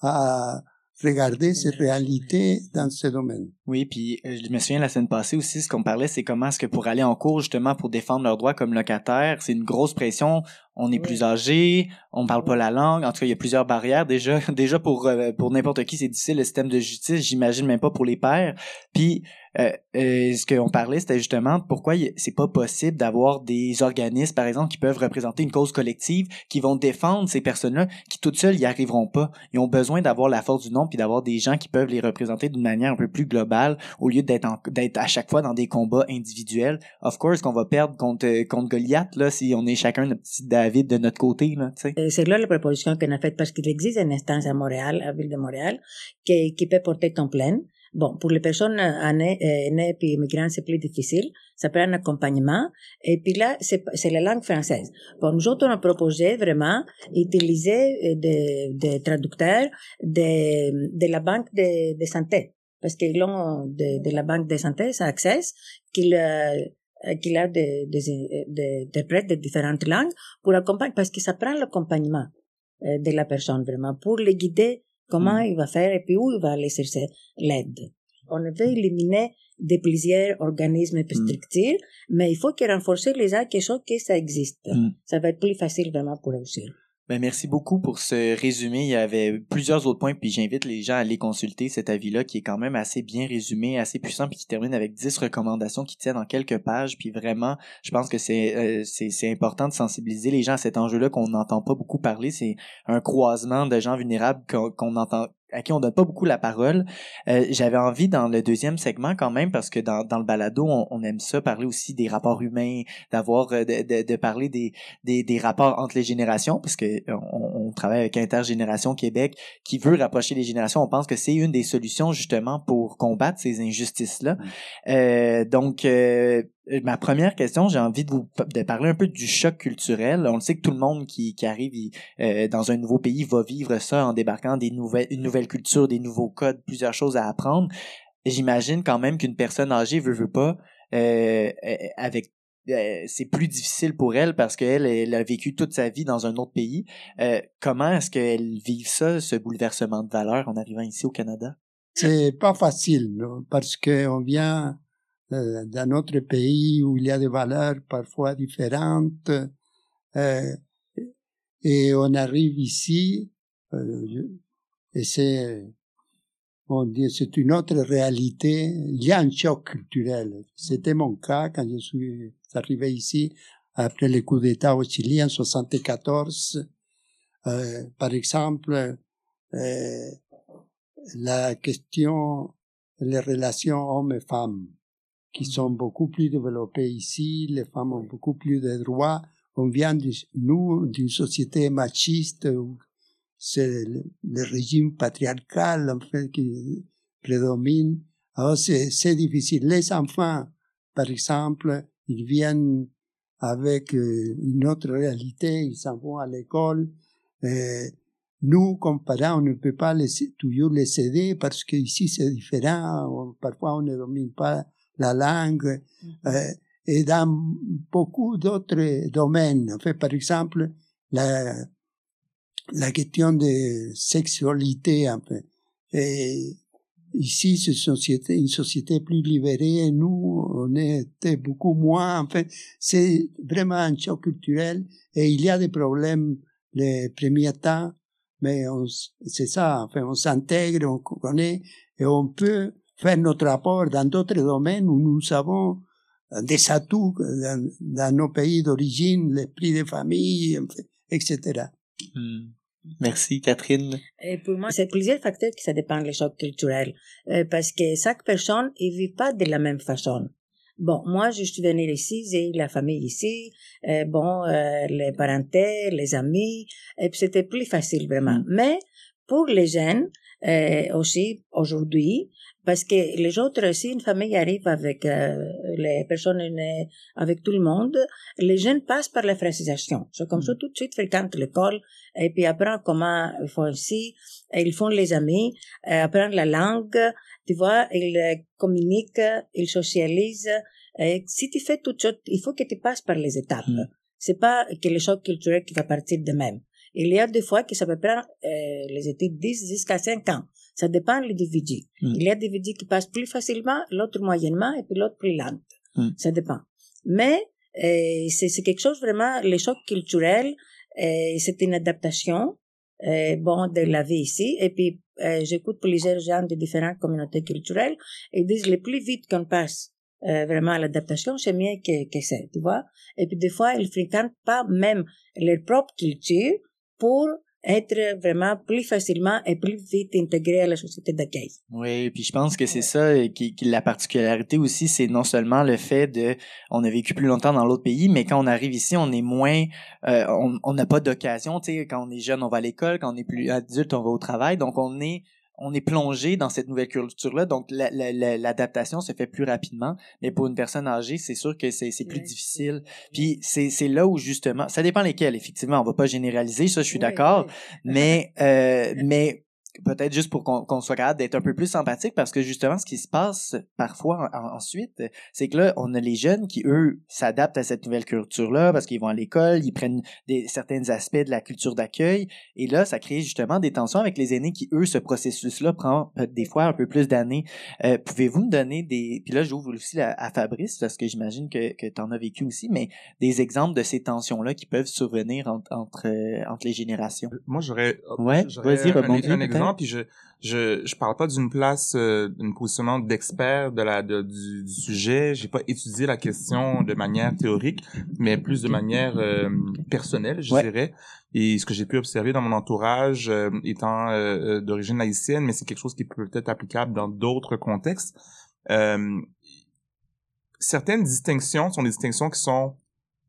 [SPEAKER 4] à regarder ces réalités dans ce domaine.
[SPEAKER 1] Oui, puis euh, je me souviens la semaine passée aussi, ce qu'on parlait, c'est comment est-ce que pour aller en cours, justement, pour défendre leurs droits comme locataires, c'est une grosse pression. On est plus âgé, on parle pas la langue. En tout cas, il y a plusieurs barrières. Déjà, déjà pour euh, pour n'importe qui, c'est difficile le système de justice. J'imagine même pas pour les pères. Puis euh, euh, ce qu'on parlait, c'était justement pourquoi c'est pas possible d'avoir des organismes, par exemple, qui peuvent représenter une cause collective, qui vont défendre ces personnes-là, qui toutes seules y arriveront pas. Ils ont besoin d'avoir la force du nombre, puis d'avoir des gens qui peuvent les représenter d'une manière un peu plus globale, au lieu d'être d'être à chaque fois dans des combats individuels. Of course, qu'on va perdre contre contre Goliath là, si on est chacun notre petit David de notre côté là.
[SPEAKER 3] Euh, c'est là la proposition qu'on a faite parce qu'il existe une instance à Montréal, à ville de Montréal, qui, qui peut porter ton plein Bon, pour les personnes aînées, aînées puis immigrants, c'est plus difficile. Ça prend un accompagnement. Et puis là, c'est, la langue française. Bon, nous autres, on a proposé vraiment utiliser des, des traducteurs de, la banque de, santé. Parce qu'ils ont de, de la banque de santé, ça accès, qu'il, qu'il a des, des, des de différentes langues pour accompagner, parce que ça prend l'accompagnement de la personne vraiment, pour les guider comment mm. il va faire et puis où il va aller chercher l'aide? On veut éliminer de plusieurs organismes mm. structures, mais il faut que renforcer les actes que ça existe. Mm. Ça va être plus facile vraiment pour réussir.
[SPEAKER 1] Ben, merci beaucoup pour ce résumé. Il y avait plusieurs autres points, puis j'invite les gens à aller consulter cet avis-là qui est quand même assez bien résumé, assez puissant, puis qui termine avec 10 recommandations qui tiennent en quelques pages. Puis vraiment, je pense que c'est euh, c'est important de sensibiliser les gens à cet enjeu-là qu'on n'entend pas beaucoup parler. C'est un croisement de gens vulnérables qu'on entend à qui on donne pas beaucoup la parole. Euh, j'avais envie dans le deuxième segment quand même parce que dans, dans le balado on, aime ça parler aussi des rapports humains, d'avoir euh, de, de, parler des, des, des rapports entre les générations parce que euh, on, on, travaille avec Intergénération Québec qui veut rapprocher les générations. On pense que c'est une des solutions justement pour combattre ces injustices là. Mmh. donc euh, ma première question, j'ai envie de vous de parler un peu du choc culturel. On le sait que tout le monde qui, qui arrive euh, dans un nouveau pays va vivre ça en débarquant des nouvelles, une nouvelle culture, des nouveaux codes, plusieurs choses à apprendre. J'imagine quand même qu'une personne âgée veut, veut pas, euh, avec c'est plus difficile pour elle parce qu'elle elle a vécu toute sa vie dans un autre pays. comment est-ce qu'elle vit ça, ce bouleversement de valeur en arrivant ici au Canada?
[SPEAKER 4] C'est pas facile parce qu'on vient euh, d'un autre pays où il y a des valeurs parfois différentes. Et on arrive ici, et c'est, on dit, c'est une autre réalité. Il y a un choc culturel. C'était mon cas quand je suis arrivé ici après le coup d'État au Chili en 74. Euh, par exemple, euh, la question, les relations hommes et femmes, qui sont beaucoup plus développées ici, les femmes ont beaucoup plus de droits. On vient, de, nous, d'une société machiste où c'est le, le, régime patriarcal, en fait, qui prédomine. Alors, c'est difficile. Les enfants, par exemple, ils viennent avec euh, une autre réalité, ils s'en vont à l'école. Euh, nous, comme parents, on ne peut pas les, toujours les aider parce qu'ici c'est différent. Parfois, on ne domine pas la langue. Mm-hmm. Euh, et dans beaucoup d'autres domaines. En fait, par exemple, la, la question de sexualité, en fait. Et ici, c'est une société, une société plus libérée, et nous, on était beaucoup moins. En fait, c'est vraiment un choc culturel, et il y a des problèmes les premiers temps, mais c'est ça, enfin, on s'intègre, on connaît, et on peut faire notre apport dans d'autres domaines où nous avons des atouts dans, dans nos pays d'origine, l'esprit de famille, etc.
[SPEAKER 1] Hmm. Merci, Catherine.
[SPEAKER 3] Et pour moi, c'est plusieurs facteurs qui ça dépend des chocs culturels. Euh, parce que chaque personne ne vit pas de la même façon. Bon, moi, je suis venue ici, j'ai la famille ici, euh, bon, euh, les parentés, les amis, et c'était plus facile vraiment. Mm. Mais pour les jeunes, euh, aussi, aujourd'hui, parce que les autres, si une famille arrive avec euh, les personnes avec tout le monde, les jeunes passent par la francisation. C'est comme ça, mm. tout de suite fréquentent l'école et puis apprennent comment ils font ici, ils font les amis, apprennent la langue, tu vois, ils euh, communiquent, ils socialisent. Et si tu fais tout ça, il faut que tu passes par les étapes. Mm. C'est pas que le choc culturel qui va partir de même. Il y a des fois que ça peut prendre, euh, les études 10 jusqu'à 5 ans. Ça dépend l'individu. Mm. Il y a des individus qui passent plus facilement, l'autre moyennement et puis l'autre plus lente. Mm. Ça dépend. Mais euh, c'est quelque chose vraiment, le choc culturel, euh, c'est une adaptation euh, bon de la vie ici. Et puis j'écoute plusieurs gens de différentes communautés culturelles et disent le plus vite qu'on passe euh, vraiment à l'adaptation, c'est mieux que, que c'est, tu vois. Et puis des fois, ils fréquentent pas même leur propre culture pour être vraiment plus facilement et plus vite intégré à la société d'accueil.
[SPEAKER 1] Oui, puis je pense que c'est ça qui, qui la particularité aussi, c'est non seulement le fait de, on a vécu plus longtemps dans l'autre pays, mais quand on arrive ici, on est moins, euh, on n'a pas d'occasion, tu sais, quand on est jeune, on va à l'école, quand on est plus adulte, on va au travail, donc on est on est plongé dans cette nouvelle culture-là, donc l'adaptation se fait plus rapidement. Mais pour une personne âgée, c'est sûr que c'est plus difficile. Puis c'est là où justement, ça dépend lesquels. Effectivement, on va pas généraliser, ça, je suis d'accord. Mais euh, mais peut-être juste pour qu'on soit capable d'être un peu plus sympathique parce que justement ce qui se passe parfois ensuite c'est que là on a les jeunes qui eux s'adaptent à cette nouvelle culture là parce qu'ils vont à l'école ils prennent des certains aspects de la culture d'accueil. Et là ça crée justement des tensions avec les aînés qui eux ce processus là prend des fois un peu plus d'années. Euh, pouvez-vous me donner des puis là j'ouvre aussi à, Fabrice parce que j'imagine que, que tu en as vécu aussi mais des exemples de ces tensions là qui peuvent survenir entre entre, entre les générations?
[SPEAKER 2] Moi j'aurais
[SPEAKER 1] ouais vas-y
[SPEAKER 2] un, puis je je je parle pas d'une place euh, d'une positionnement d'expert de la de, du, du, sujet. J'ai pas étudié la question de manière théorique mais plus de manière euh, personnelle je dirais. Et ce que j'ai pu observer dans mon entourage euh, étant euh, d'origine haïtienne mais c'est quelque chose qui peut être applicable dans d'autres contextes certaines distinctions sont des distinctions qui sont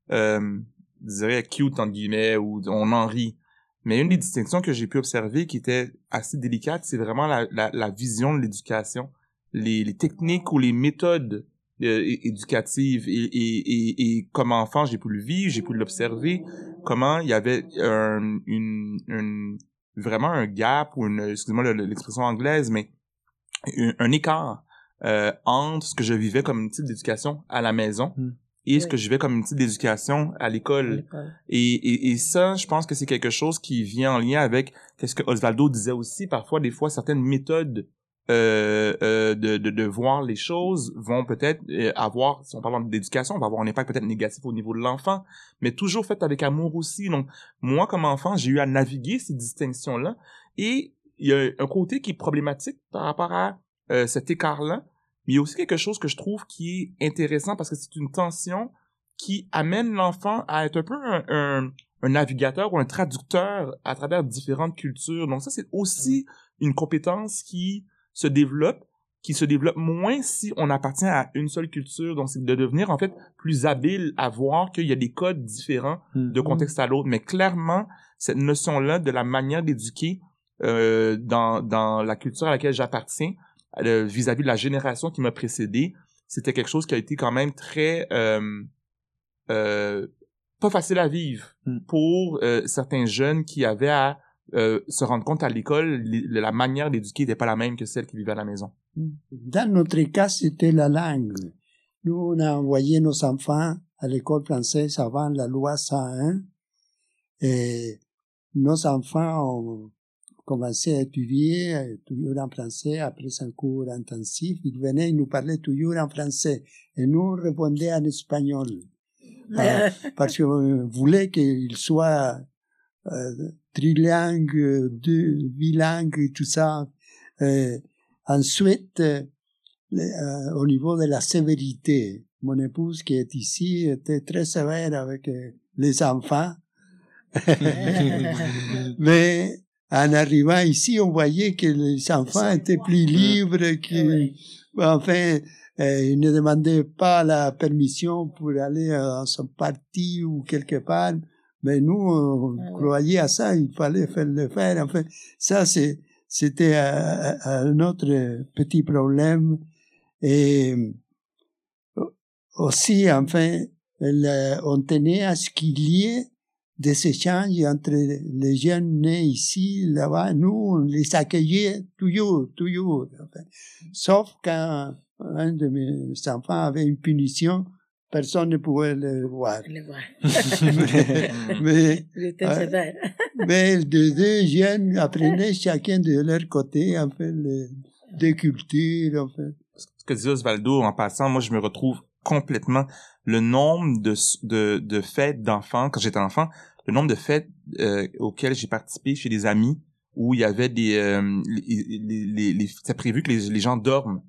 [SPEAKER 2] je dirais cute entre guillemets ou on en rit mais une des distinctions que j'ai pu observer qui était assez délicate, c'est vraiment la, la, la, vision de l'éducation, les, les, techniques ou les méthodes euh, éducatives. Et, et, et, et, comme enfant, j'ai pu le vivre, j'ai pu l'observer, comment il y avait un, une, une, vraiment un gap ou une, excusez-moi l'expression anglaise, mais un, écart euh, entre ce que je vivais comme type d'éducation à la maison hmm et ce que je vais comme une petite d'éducation à l'école. Et, et, et, ça, je pense que c'est quelque chose qui vient en lien avec qu'est-ce que Osvaldo disait aussi. Parfois, des fois, certaines méthodes euh, euh, de, de, de, voir les choses vont peut-être euh, avoir, si on parle d'éducation, va avoir un impact peut-être négatif au niveau de l'enfant, mais toujours fait avec amour aussi. Donc, moi, comme enfant, j'ai eu à naviguer ces distinctions-là. Et il y a un côté qui est problématique par rapport à euh, cet écart-là, mais il y a aussi quelque chose que je trouve qui est intéressant parce que c'est une tension qui amène l'enfant à être un peu un, un, un, navigateur ou un traducteur à travers différentes cultures. Donc ça, c'est aussi une compétence qui se développe, qui se développe moins si on appartient à une seule culture. Donc c'est de devenir en fait plus habile à voir qu'il y a des codes différents de
[SPEAKER 1] Mhm.
[SPEAKER 2] contexte à l'autre. Mais clairement, cette notion-là de la manière d'éduquer euh, dans, dans la culture à laquelle j'appartiens, vis-à-vis de la génération qui m'a précédé, c'était quelque chose qui a été quand même très euh, euh, pas facile à vivre
[SPEAKER 1] Mm.
[SPEAKER 2] pour euh, certains jeunes qui avaient à euh, se rendre compte à l'école la manière d'éduquer n'était pas la même que celle qui vivait à la maison.
[SPEAKER 4] Dans notre cas, c'était la langue. Nous, on a envoyé nos enfants à l'école française avant la loi 101 et nos enfants ont commencé à étudier euh, toujours en français après un cours intensif. Ils venaient, ils nous parlaient toujours en français et nous on répondait en espagnol. Ah, parce qu'on voulait qu'ils soient euh, trilingues, euh, deux, bilingues et tout ça. Euh, ensuite, euh, euh, au niveau de la sévérité, mon épouse qui est ici était très sévère avec euh, les enfants. Mais en arrivant ici, on voyait que les enfants étaient plus libres, que, enfin, euh, ils ne demandaient pas la permission pour aller dans son parti ou quelque part. Mais nous, on
[SPEAKER 3] Ah
[SPEAKER 4] croyait à ça, il fallait faire le faire. Enfin, ça, c'est, c'était euh, un autre petit problème. Et euh, aussi, enfin, le- on tenait à ce qu'il y ait des échanges entre les jeunes nés ici, là-bas. Nous, on les accueillait toujours, toujours. Enfin, sauf quand un de mes enfants avait une punition, personne ne pouvait le voir.
[SPEAKER 3] Le voir.
[SPEAKER 4] mais, mais les deux jeunes apprenaient chacun de leur côté, en fait, les, des cultures, en fait.
[SPEAKER 2] Ce que disait Osvaldo en passant, moi je me retrouve complètement le nombre de de, de fêtes d'enfants quand j'étais enfant, le nombre de fêtes euh, auxquelles j'ai participé chez des amis où il y avait des euh, les, les, les, prévu que les, les gens dorment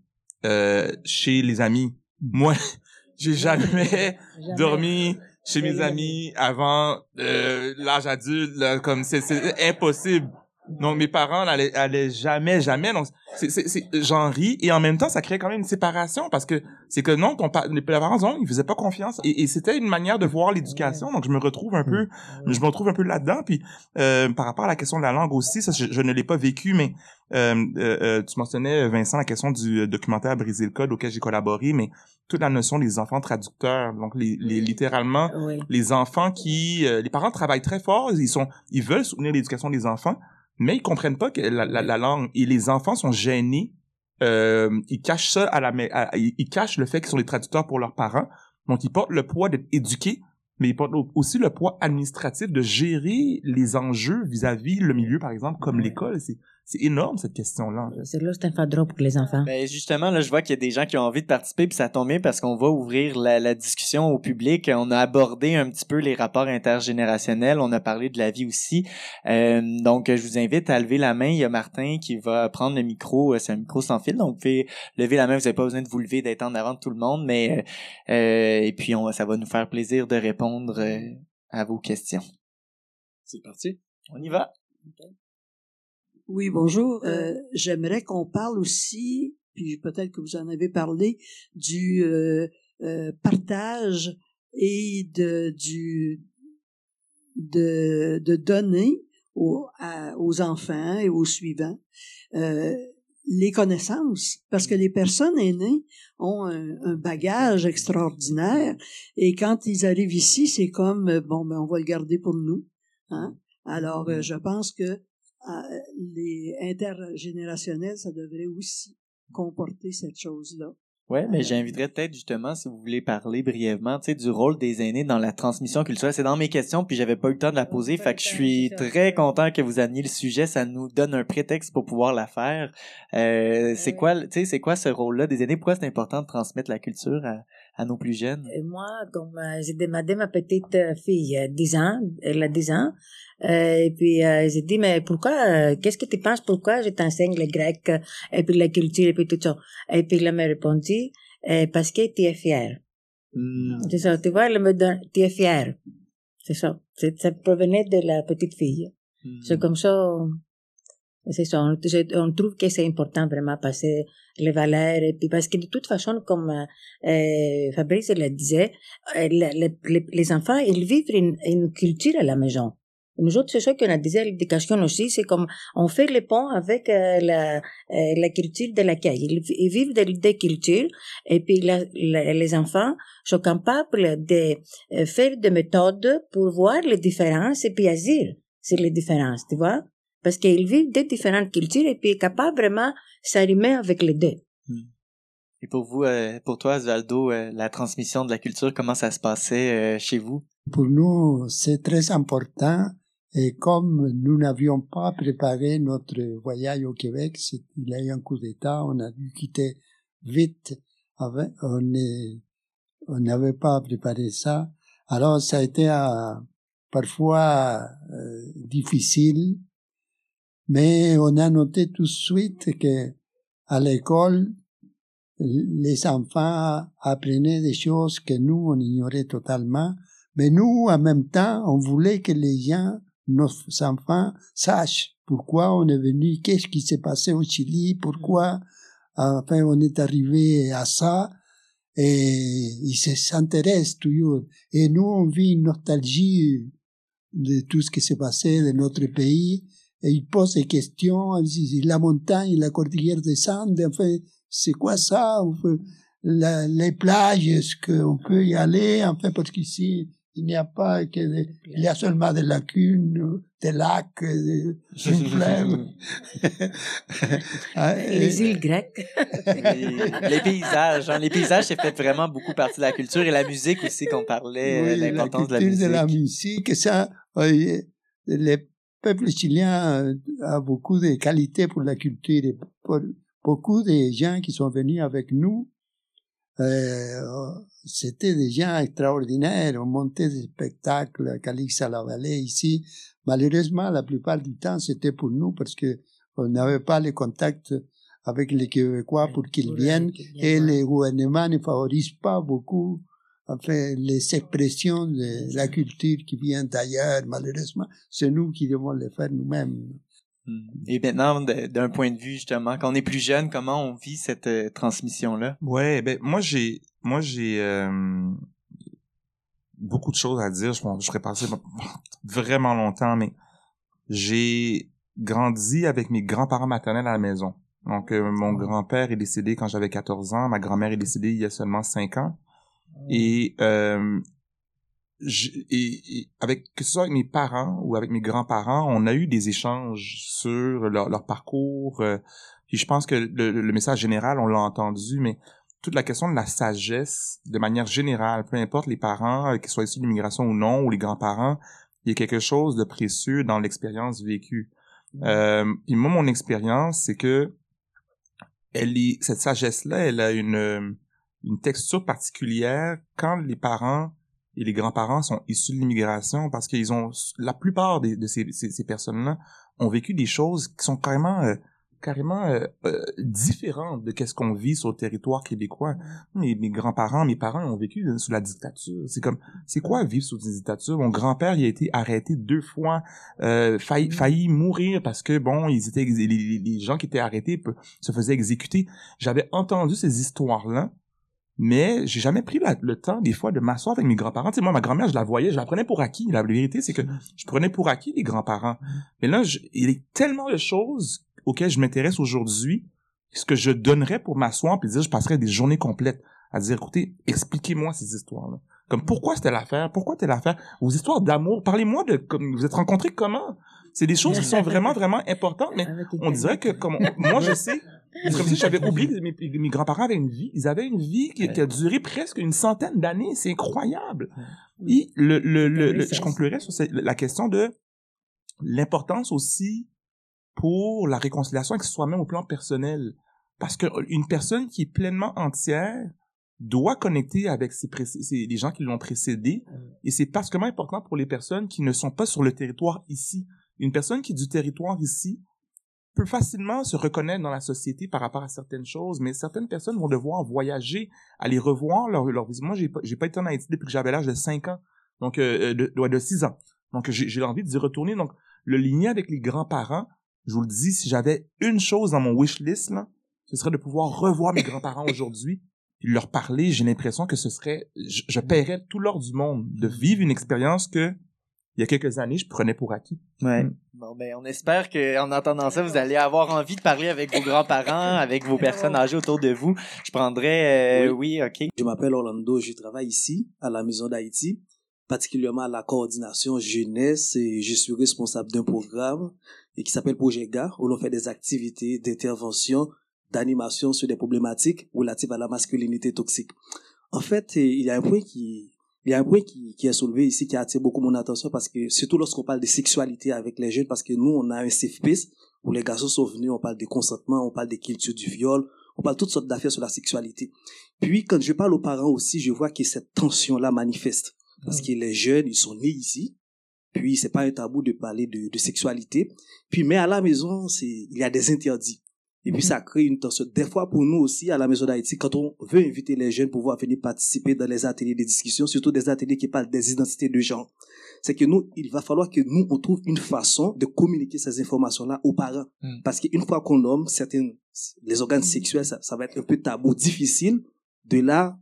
[SPEAKER 2] euh, chez les amis. Moi, j'ai jamais
[SPEAKER 3] Jamais.
[SPEAKER 2] dormi chez mes amis avant euh, l'âge adulte là, comme c'est c'est impossible donc mes parents n'allaient allaient jamais jamais donc c'est c'est c'est j'en ris et en même temps ça crée quand même une séparation parce que c'est que non ton pa- les parents non ils faisaient pas confiance et, et c'était une manière de voir l'éducation donc je me retrouve un peu je me retrouve un peu là-dedans puis euh, par rapport à la question de la langue aussi ça je, je ne l'ai pas vécu mais euh, euh, euh, tu mentionnais Vincent la question du euh, documentaire briser le code auquel j'ai collaboré mais toute la notion des enfants traducteurs donc les, les littéralement
[SPEAKER 3] Oui.
[SPEAKER 2] les enfants qui euh, les parents travaillent très fort ils sont ils veulent soutenir l'éducation des enfants mais ils comprennent pas que la, la, la langue et les enfants sont gênés euh, ils cachent ça à la ils cachent le fait qu'ils sont les traducteurs pour leurs parents. Donc ils portent le poids d'être éduqués mais ils portent au- aussi le poids administratif de gérer les enjeux vis-à-vis le milieu par exemple comme l'école. C'est c'est énorme cette question là
[SPEAKER 3] C'est là, c'est un fardeau pour les enfants.
[SPEAKER 1] Ben justement, là, je vois qu'il y a des gens qui ont envie de participer, puis ça tombe bien parce qu'on va ouvrir la, la discussion au public. On a abordé un petit peu les rapports intergénérationnels, on a parlé de la vie aussi. Euh, donc, je vous invite à lever la main. Il y a Martin qui va prendre le micro. Euh, C'est un micro sans fil, donc vous pouvez lever la main. Vous n'avez pas besoin de vous lever, d'être en avant de tout le monde, mais euh, euh, et puis on, ça va nous faire plaisir de répondre à vos questions.
[SPEAKER 5] C'est parti.
[SPEAKER 1] On y va.
[SPEAKER 6] Oui, bonjour. Euh, J'aimerais qu'on parle aussi, puis peut-être que vous en avez parlé, du euh, euh, partage et de du de, de donner aux, à- aux enfants et aux suivants euh, les connaissances, parce que les personnes aînées ont un, un bagage extraordinaire et quand ils arrivent ici, c'est comme euh, bon, ben on va le garder pour nous. Hein? Alors, euh, je pense que euh, les intergénérationnels, ça devrait aussi comporter cette chose-là.
[SPEAKER 1] Ouais, mais j'inviterais peut-être justement, si vous voulez parler brièvement, tu sais, du rôle des aînés dans la transmission culturelle. C'est dans mes questions, puis j'avais pas eu le temps de la poser, fait que je suis très content que vous ameniez le sujet. Ça nous donne un prétexte pour pouvoir la faire. Euh, c'est quoi, tu sais, c'est quoi ce rôle-là des aînés? Pourquoi c'est important de transmettre la culture à, à nos plus jeunes?
[SPEAKER 3] Moi, comme euh, j'ai demandé ma petite euh, fille, euh, 10 ans, elle a 10 ans, euh, et puis euh, j'ai dit, mais pourquoi, euh, qu'est-ce que tu penses, pourquoi je t'enseigne le grec, euh, et puis la culture, et puis tout ça? Et puis elle m'a répondu, euh, parce que tu es fier.
[SPEAKER 1] Hmm.
[SPEAKER 3] C'est ça, tu vois, elle me donne, tu es fière. C'est ça. Ça provenait de la petite fille.
[SPEAKER 1] Hmm.
[SPEAKER 3] C'est comme ça. C'est ça. On, trouve que c'est important vraiment passer les valeurs. Et puis parce que de toute façon, comme euh, Fabrice le disait, euh, le- le- les, les enfants, ils vivent une, une culture à la maison. Nous autres, c'est ça qu'on a dit à l'éducation aussi, c'est comme on fait le pont avec euh, la, euh, la culture de l'accueil. Ils, ils vivent des, des cultures et puis la- la- les enfants sont capables de euh, faire des méthodes pour voir les différences et puis agir sur les différences, tu vois? Parce qu'ils vivent des différentes cultures et puis capables vraiment s'arrimer avec les deux.
[SPEAKER 1] Et pour vous, pour toi, Osvaldo, la transmission de la culture, comment ça se passait chez vous?
[SPEAKER 4] Pour nous, c'est très important. Et comme nous n'avions pas préparé notre voyage au Québec, il y a eu un coup d'État, on a dû quitter vite. On n'avait pas préparé ça. Alors, ça a été euh, parfois euh, difficile, mais on a noté tout de suite que à l'école, les enfants apprenaient des choses que nous, on ignorait totalement. Mais nous, en même temps, on voulait que les gens, nos enfants, sachent pourquoi on est venu, qu'est-ce qui s'est passé au Chili, pourquoi, enfin, on est arrivé à ça. Et ils se- s'intéressent toujours. Et nous, on vit une nostalgie de tout ce qui s'est passé de notre pays. Et ils posent des questions, la montagne, la cordillère des Andes, enfin, c'est quoi ça? Les plages, est-ce qu'on peut y aller? Enfin, parce qu'ici, il n'y a pas que des- il y a seulement des lacunes, des lacs, des, une fleuve. Ah,
[SPEAKER 3] Les îles grecques.
[SPEAKER 1] les, les paysages, hein, les paysages, c'est fait vraiment beaucoup partie de la culture et la musique aussi qu'on parlait, euh,
[SPEAKER 4] Oui,
[SPEAKER 1] l'importance de la
[SPEAKER 4] culture
[SPEAKER 1] musique.
[SPEAKER 4] de la musique, ça, euh, le peuple chilien euh, a beaucoup de qualités pour la culture. Et pour beaucoup de gens qui sont venus avec nous, euh, c'était des gens extraordinaires. On montait des spectacles à Calix à la Vallée ici. Malheureusement, la plupart du temps, c'était pour nous parce que on n'avait pas les contacts avec les Québécois pour qu'ils viennent et le gouvernement ne favorise pas beaucoup enfin, les expressions de la culture qui vient d'ailleurs, malheureusement. C'est nous qui devons le faire nous-mêmes.
[SPEAKER 1] Hmm. Et maintenant, d'un point de vue justement, quand on est plus jeune, comment on vit cette euh, transmission-là?
[SPEAKER 2] Ouais, ben moi j'ai moi j'ai euh, beaucoup de choses à dire. Je je serais passé vraiment longtemps, mais j'ai grandi avec mes grands-parents maternels à la maison. Donc euh, mon grand-père est décédé quand j'avais 14 ans, ma grand-mère est décédée il y a seulement 5 ans. Et, euh, je- et, et avec que ce soit avec mes parents ou avec mes grands-parents, on a eu des échanges sur leur, leur parcours. euh, puis je pense que le, le message général, on l'a entendu, mais toute la question de la sagesse, de manière générale, peu importe les parents, euh, qu'ils soient issus de l'immigration ou non, ou les grands-parents, il y a quelque chose de précieux dans l'expérience vécue. Euh, puis moi, mon expérience, c'est que elle est, cette sagesse-là, elle a une, une texture particulière quand les parents et les grands-parents sont issus de l'immigration parce qu'ils ont, la plupart des- de ces, ces, ces personnes-là ont vécu des choses qui sont carrément, euh, carrément euh, euh, différentes de qu'est-ce qu'on vit sur le territoire québécois. Mes, mes grands-parents, mes parents ont vécu euh, sous la dictature. C'est comme, c'est quoi vivre sous une dictature? Mon grand-père, il a été arrêté deux fois, euh, failli, failli mourir parce que, bon, ils étaient, les, gens qui étaient arrêtés se faisaient exécuter. J'avais entendu ces histoires-là, mais j'ai jamais pris la- le temps, des fois, de m'asseoir avec mes grands-parents. Tu sais, moi, ma grand-mère, je la voyais, je la prenais pour acquis. La vérité, c'est que je prenais pour acquis les grands-parents. Mais là, je- il y a tellement de choses auxquelles je m'intéresse aujourd'hui, ce que je donnerais pour m'asseoir puis dire, je passerais des journées complètes à dire, écoutez, expliquez-moi ces histoires-là. Comme, pourquoi c'était l'affaire? Pourquoi telle affaire? Vos histoires d'amour, parlez-moi de, comme, vous êtes rencontrés comment? C'est des choses qui sont vraiment, vraiment importantes, mais on dirait que comme on- moi je sais c'est comme si j'avais oublié que mes, mes grands-parents avaient une vie ils avaient une vie qui, qui a duré presque une centaine d'années c'est incroyable. Et le, le, le, le- je conclurai sur cette- la question de l'importance aussi pour la réconciliation avec soi-même au plan personnel. Parce que une personne qui est pleinement entière doit connecter avec ses, précé- ses- les gens qui l'ont précédé. Et c'est particulièrement important pour les personnes qui ne sont pas sur le territoire ici. Une personne qui est du territoire ici peut facilement se reconnaître dans la société par rapport à certaines choses, mais certaines personnes vont devoir voyager, aller revoir leur, leur Moi, j'ai pas, j'ai pas été en Haïti depuis que j'avais l'âge de 5 ans, donc euh, de, de 6 ans. Donc, j'ai envie d'y retourner. Donc, le lien avec les grands-parents, je vous le dis, si j'avais une chose dans mon wish list, là, ce serait de pouvoir revoir mes grands-parents aujourd'hui, puis leur parler. J'ai l'impression que ce serait, je, je paierais tout l'or du monde de vivre une expérience que il y a quelques années, je prenais pour acquis.
[SPEAKER 1] Ouais. Mm. Bon, ben, on espère qu'en entendant ça, vous allez avoir envie de parler avec vos grands-parents, avec vos personnes âgées autour de vous. Je prendrais, euh, oui. ok.
[SPEAKER 7] Je m'appelle Orlando, je travaille ici, à la Maison d'Haïti, particulièrement à la coordination jeunesse et je suis responsable d'un programme et qui s'appelle Projet GAR, où l'on fait des activités d'intervention, d'animation sur des problématiques relatives à la masculinité toxique. En fait, il y a un point qui, il y a un point qui, qui est soulevé ici qui a attiré beaucoup mon attention parce que surtout lorsqu'on parle de sexualité avec les jeunes parce que nous on a un safe space où les garçons sont venus on parle de consentement on parle des cultures du viol on parle toutes sortes d'affaires sur la sexualité. Puis quand je parle aux parents aussi je vois que cette tension là manifeste. Parce que les jeunes ils sont nés ici. Puis c'est pas un tabou de parler de, de sexualité. Puis mais à la maison c'est il y a des interdits et puis, ça crée une tension. Des fois, pour nous aussi, à la Maison d'Haïti, quand on veut inviter les jeunes pour pouvoir venir participer dans les ateliers de discussion, surtout des ateliers qui parlent des identités de genre, c'est que nous, il va falloir que nous, on trouve une façon de communiquer ces informations-là aux parents. Mm. Parce qu'une fois qu'on nomme certaines, les organes sexuels, ça, ça va être un peu tabou, difficile. De là,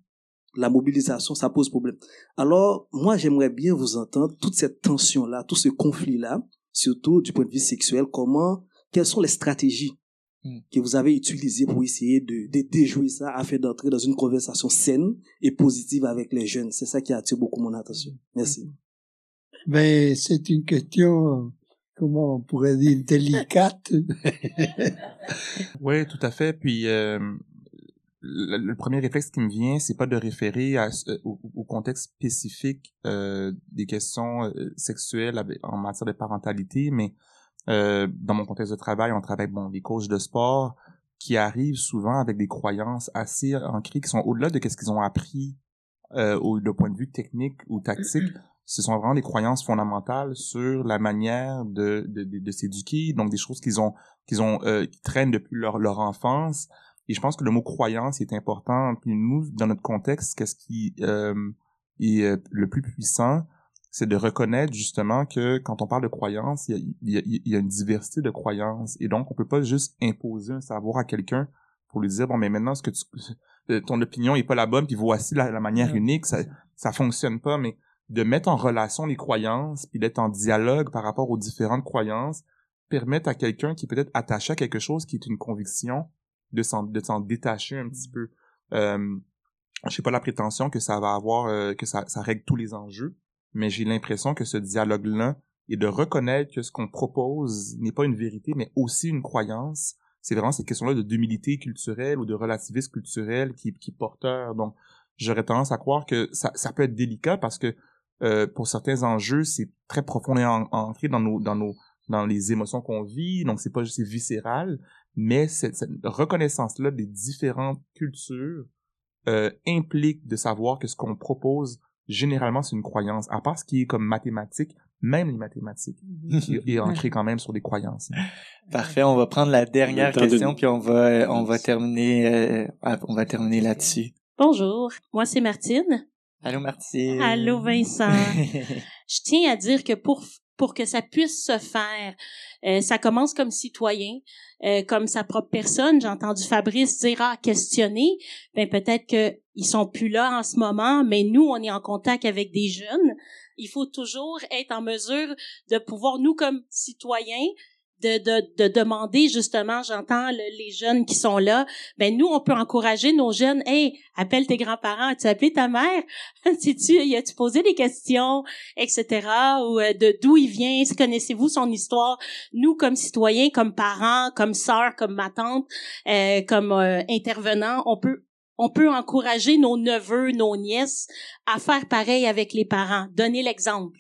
[SPEAKER 7] la mobilisation, ça pose problème. Alors, moi, j'aimerais bien vous entendre toute cette tension-là, tout ce conflit-là, surtout du point de vue sexuel, comment, quelles sont les stratégies Hmm. que vous avez utilisé pour essayer de, de déjouer ça afin d'entrer dans une conversation saine et positive avec les jeunes. C'est ça qui attire beaucoup mon attention. Merci.
[SPEAKER 4] Mais ben, c'est une question, comment on pourrait dire, délicate.
[SPEAKER 2] oui, tout à fait. Puis euh, le, premier réflexe qui me vient, c'est pas de référer à, euh, au, contexte spécifique euh, des questions euh, sexuelles en matière de parentalité, mais euh, dans mon contexte de travail, on travaille bon des coachs de sport qui arrivent souvent avec des croyances assez ancrées qui sont au-delà de ce qu'ils ont appris euh, au de point de vue technique ou tactique. Ce sont vraiment des croyances fondamentales sur la manière de de, de, s'éduquer, donc des choses qu'ils ont qu'ils ont euh, qui traînent depuis leur leur enfance. Et je pense que le mot croyance est important. Puis nous, dans notre contexte, qu'est-ce qui euh, est euh, le plus puissant, c'est de reconnaître justement que quand on parle de croyances, il y a, il y a, une diversité de croyances. Et donc on peut pas juste imposer un savoir à quelqu'un pour lui dire bon mais maintenant ce que tu euh, ton opinion est pas la bonne puis voici la, manière unique. Ça ça. fonctionne pas mais de mettre en relation les croyances puis d'être en dialogue par rapport aux différentes croyances permettre à quelqu'un qui est peut-être attaché à quelque chose qui est une conviction de s'en de s'en détacher un petit peu. Euh, je sais pas la prétention que ça va avoir euh, que ça ça règle tous les enjeux mais j'ai l'impression que ce dialogue-là et de reconnaître que ce qu'on propose n'est pas une vérité, mais aussi une croyance. C'est vraiment cette question-là d'humilité culturelle ou de relativisme culturel qui, qui est porteur. Donc, j'aurais tendance à croire que ça, ça peut être délicat parce que euh, pour certains enjeux, c'est très profondément ancré dans nos dans nos dans les émotions qu'on vit, donc c'est pas juste viscéral, mais cette, cette reconnaissance-là des différentes cultures euh, implique de savoir que ce qu'on propose généralement, c'est une croyance. À part ce qui est comme mathématique, même les mathématiques, qui est ancré quand même sur des croyances.
[SPEAKER 1] Parfait. On va prendre la dernière question, puis on va, on va terminer, euh, on va terminer là-dessus.
[SPEAKER 8] Bonjour. Moi, c'est Martine.
[SPEAKER 1] Allô, Martine.
[SPEAKER 8] Allô, Vincent. Je tiens à dire que pour pour que ça puisse se faire. Euh, ça commence comme citoyen, euh, comme sa propre personne. J'ai entendu Fabrice dire ah questionner. Ben peut-être que ils sont plus là en ce moment, mais nous on est en contact avec des jeunes. Il faut toujours être en mesure de pouvoir nous comme citoyens de, de, de demander justement, j'entends les jeunes qui sont là, ben nous on peut encourager nos jeunes, hey, appelle tes grands-parents, as-tu appelé ta mère, si tu y as-tu posé des questions, etc. ou euh, de d'où il vient, connaissez-vous son histoire? Nous comme citoyens, comme parents, comme sœurs, comme ma tante, euh, comme euh, intervenants, on peut on peut encourager nos neveux, nos nièces à faire pareil avec les parents, donner l'exemple.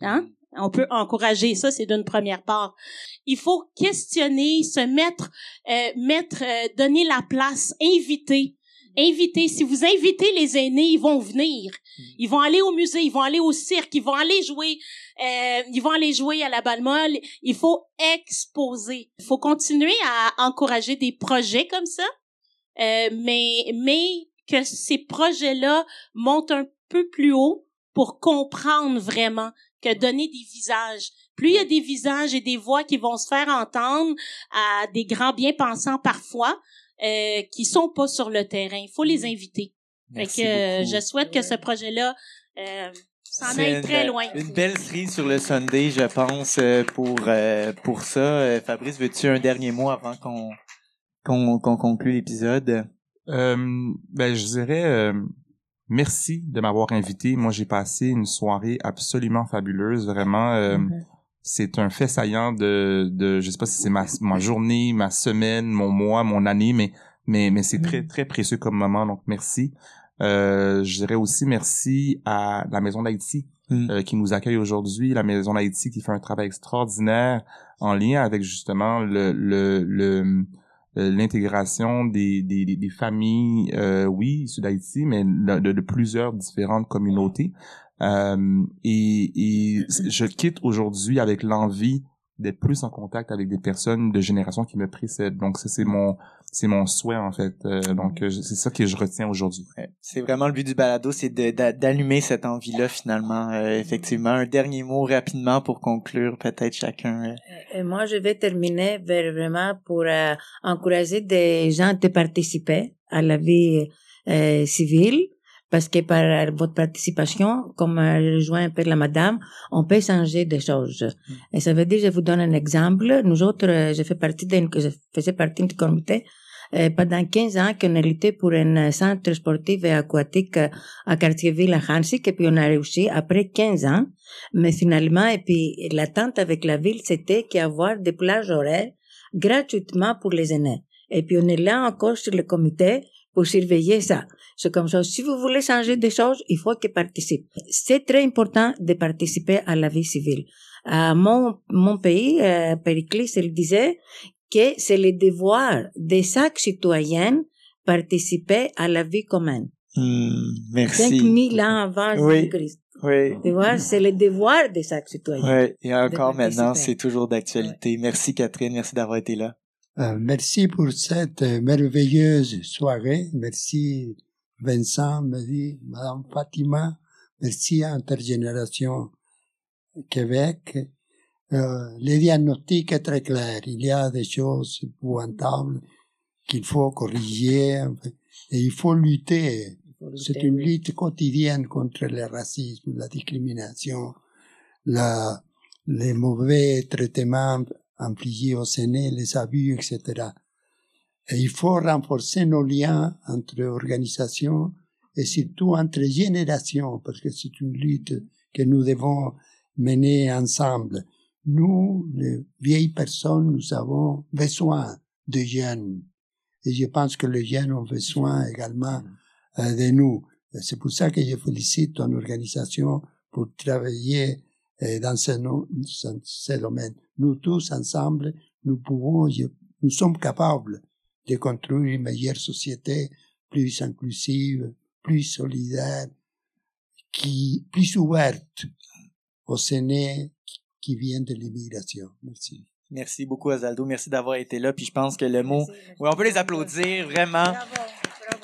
[SPEAKER 8] Hein? On peut encourager ça, c'est d'une première part. Il faut questionner, se mettre, euh, mettre, euh, donner la place, inviter. invitez. Si vous invitez les aînés, ils vont venir. Ils vont aller au musée, ils vont aller au cirque, ils vont aller jouer, euh, ils vont aller jouer à la balle molle. Il faut exposer. Il faut continuer à encourager des projets comme ça, euh, mais mais que ces projets-là montent un peu plus haut pour comprendre vraiment que donner des visages. Plus il y a des visages et des voix qui vont se faire entendre à des grands bien-pensants parfois, euh, qui sont pas sur le terrain. Il faut les inviter. fait que euh, je souhaite que ce projet-là euh, s'en aille très loin.
[SPEAKER 1] Une belle série sur le Sunday, je pense, euh, pour euh, pour ça. Fabrice, veux-tu un dernier mot avant qu'on qu'on qu'on conclue l'épisode?
[SPEAKER 2] Euh, ben, je dirais merci de m'avoir invité. Moi, j'ai passé une soirée absolument fabuleuse, vraiment. Mm-hmm c'est un fait saillant de, de je sais pas si c'est ma, ma journée, ma semaine, mon mois, mon année, mais mais mais c'est très mm. très précieux comme moment, donc merci. Euh, je dirais aussi merci à la Maison d'Haïti mm. euh, qui nous accueille aujourd'hui, la Maison d'Haïti qui fait un travail extraordinaire en lien avec justement le le, le euh, l'intégration des, des, des, familles, euh, oui, issues d'Haïti, mais de, de, plusieurs différentes communautés. Euh, et, et je quitte aujourd'hui avec l'envie d'être plus en contact avec des personnes de génération qui me précèdent. Donc ça c'est mon c'est mon souhait en fait. Euh, donc euh, c'est ça que je retiens aujourd'hui.
[SPEAKER 1] C'est vraiment le but du balado, c'est d'allumer cette envie-là finalement. effectivement, un dernier mot rapidement pour conclure peut-être chacun.
[SPEAKER 3] Et moi je vais terminer vers vraiment pour encourager des gens de participer à la vie civile parce que par votre participation, comme rejoint un peu la madame, on peut changer des choses. Mm. Et ça veut dire, je vous donne un exemple. Nous autres, euh, je fais partie d'une, je faisais partie du comité euh, pendant 15 ans qu'on a lutté pour un centre sportif et aquatique euh, à Cartierville à Hansik et puis on a réussi après 15 ans. Mais finalement, et puis l'attente avec la ville, c'était qu'avoir des plages horaires gratuitement pour les aînés. Et puis on est là encore sur le comité pour surveiller ça. C'est comme ça. Si vous voulez changer des choses, il faut que participe. C'est très important de participer à la vie civile. À mon, mon pays, euh, Périclis, il disait que c'est le devoir de chaque citoyen participer à la vie commune.
[SPEAKER 1] Hmm, merci.
[SPEAKER 3] 5000 ans avant Jésus-Christ.
[SPEAKER 1] Oui.
[SPEAKER 3] Tu vois, c'est le devoir de chaque citoyen.
[SPEAKER 1] Oui, et encore maintenant, c'est toujours d'actualité. Merci Catherine, merci d'avoir été là.
[SPEAKER 4] Euh, merci pour cette merveilleuse soirée. Merci Vincent, merci Madame Fatima, merci Intergénération Québec. Euh, le diagnostic est très clair. Il y a des choses épouvantables qu'il faut corriger et il faut lutter. C'est une lutte quotidienne contre le racisme, la discrimination, la, les mauvais traitements infligés au Sénat, les abus, etc. Et il faut renforcer nos liens entre organisations et surtout entre générations, parce que c'est une lutte que nous devons mener ensemble. Nous, les vieilles personnes, nous avons besoin de jeunes. Et je pense que les jeunes ont besoin également euh, de nous. C'est pour ça que je félicite ton organisation pour travailler euh, dans ce, domaine. Nous tous ensemble, nous pouvons, nous sommes capables de construire une meilleure société plus inclusive, plus solidaire, qui, plus ouverte aux aînés qui viennent de l'immigration. Merci.
[SPEAKER 1] Merci beaucoup, Azaldo. Merci d'avoir été là. Puis je pense que le mot, oui, on peut les applaudir vraiment.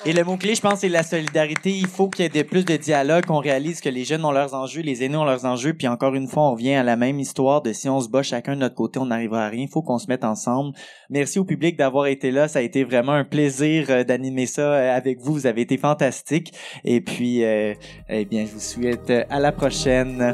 [SPEAKER 1] Et le mot-clé, je pense, c'est la solidarité. Il faut qu'il y ait plus de dialogue, qu'on réalise que les jeunes ont leurs enjeux, les aînés ont leurs enjeux, puis encore une fois, on vient à la même histoire de si on se bat chacun de notre côté, on n'arrivera à rien. Il faut qu'on se mette ensemble. Merci au public d'avoir été là. Ça a été vraiment un plaisir euh, d'animer ça euh, avec vous. Vous avez été fantastique. Et puis, euh, eh bien, je vous souhaite à la prochaine.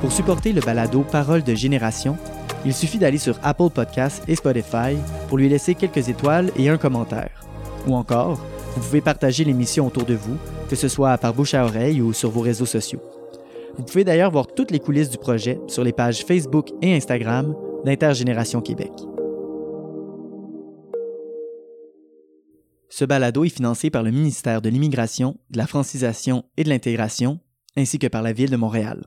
[SPEAKER 1] Pour supporter le balado Parole de génération, il suffit d'aller sur Apple Podcasts et Spotify pour lui laisser quelques étoiles et un commentaire. Ou encore, vous pouvez partager l'émission autour de vous, que ce soit par bouche à oreille ou sur vos réseaux sociaux. Vous pouvez d'ailleurs voir toutes les coulisses du projet sur les pages Facebook et Instagram d'Intergénération Québec. Ce balado est financé par le ministère de l'Immigration, de la Francisation et de l'Intégration, ainsi que par la Ville de Montréal.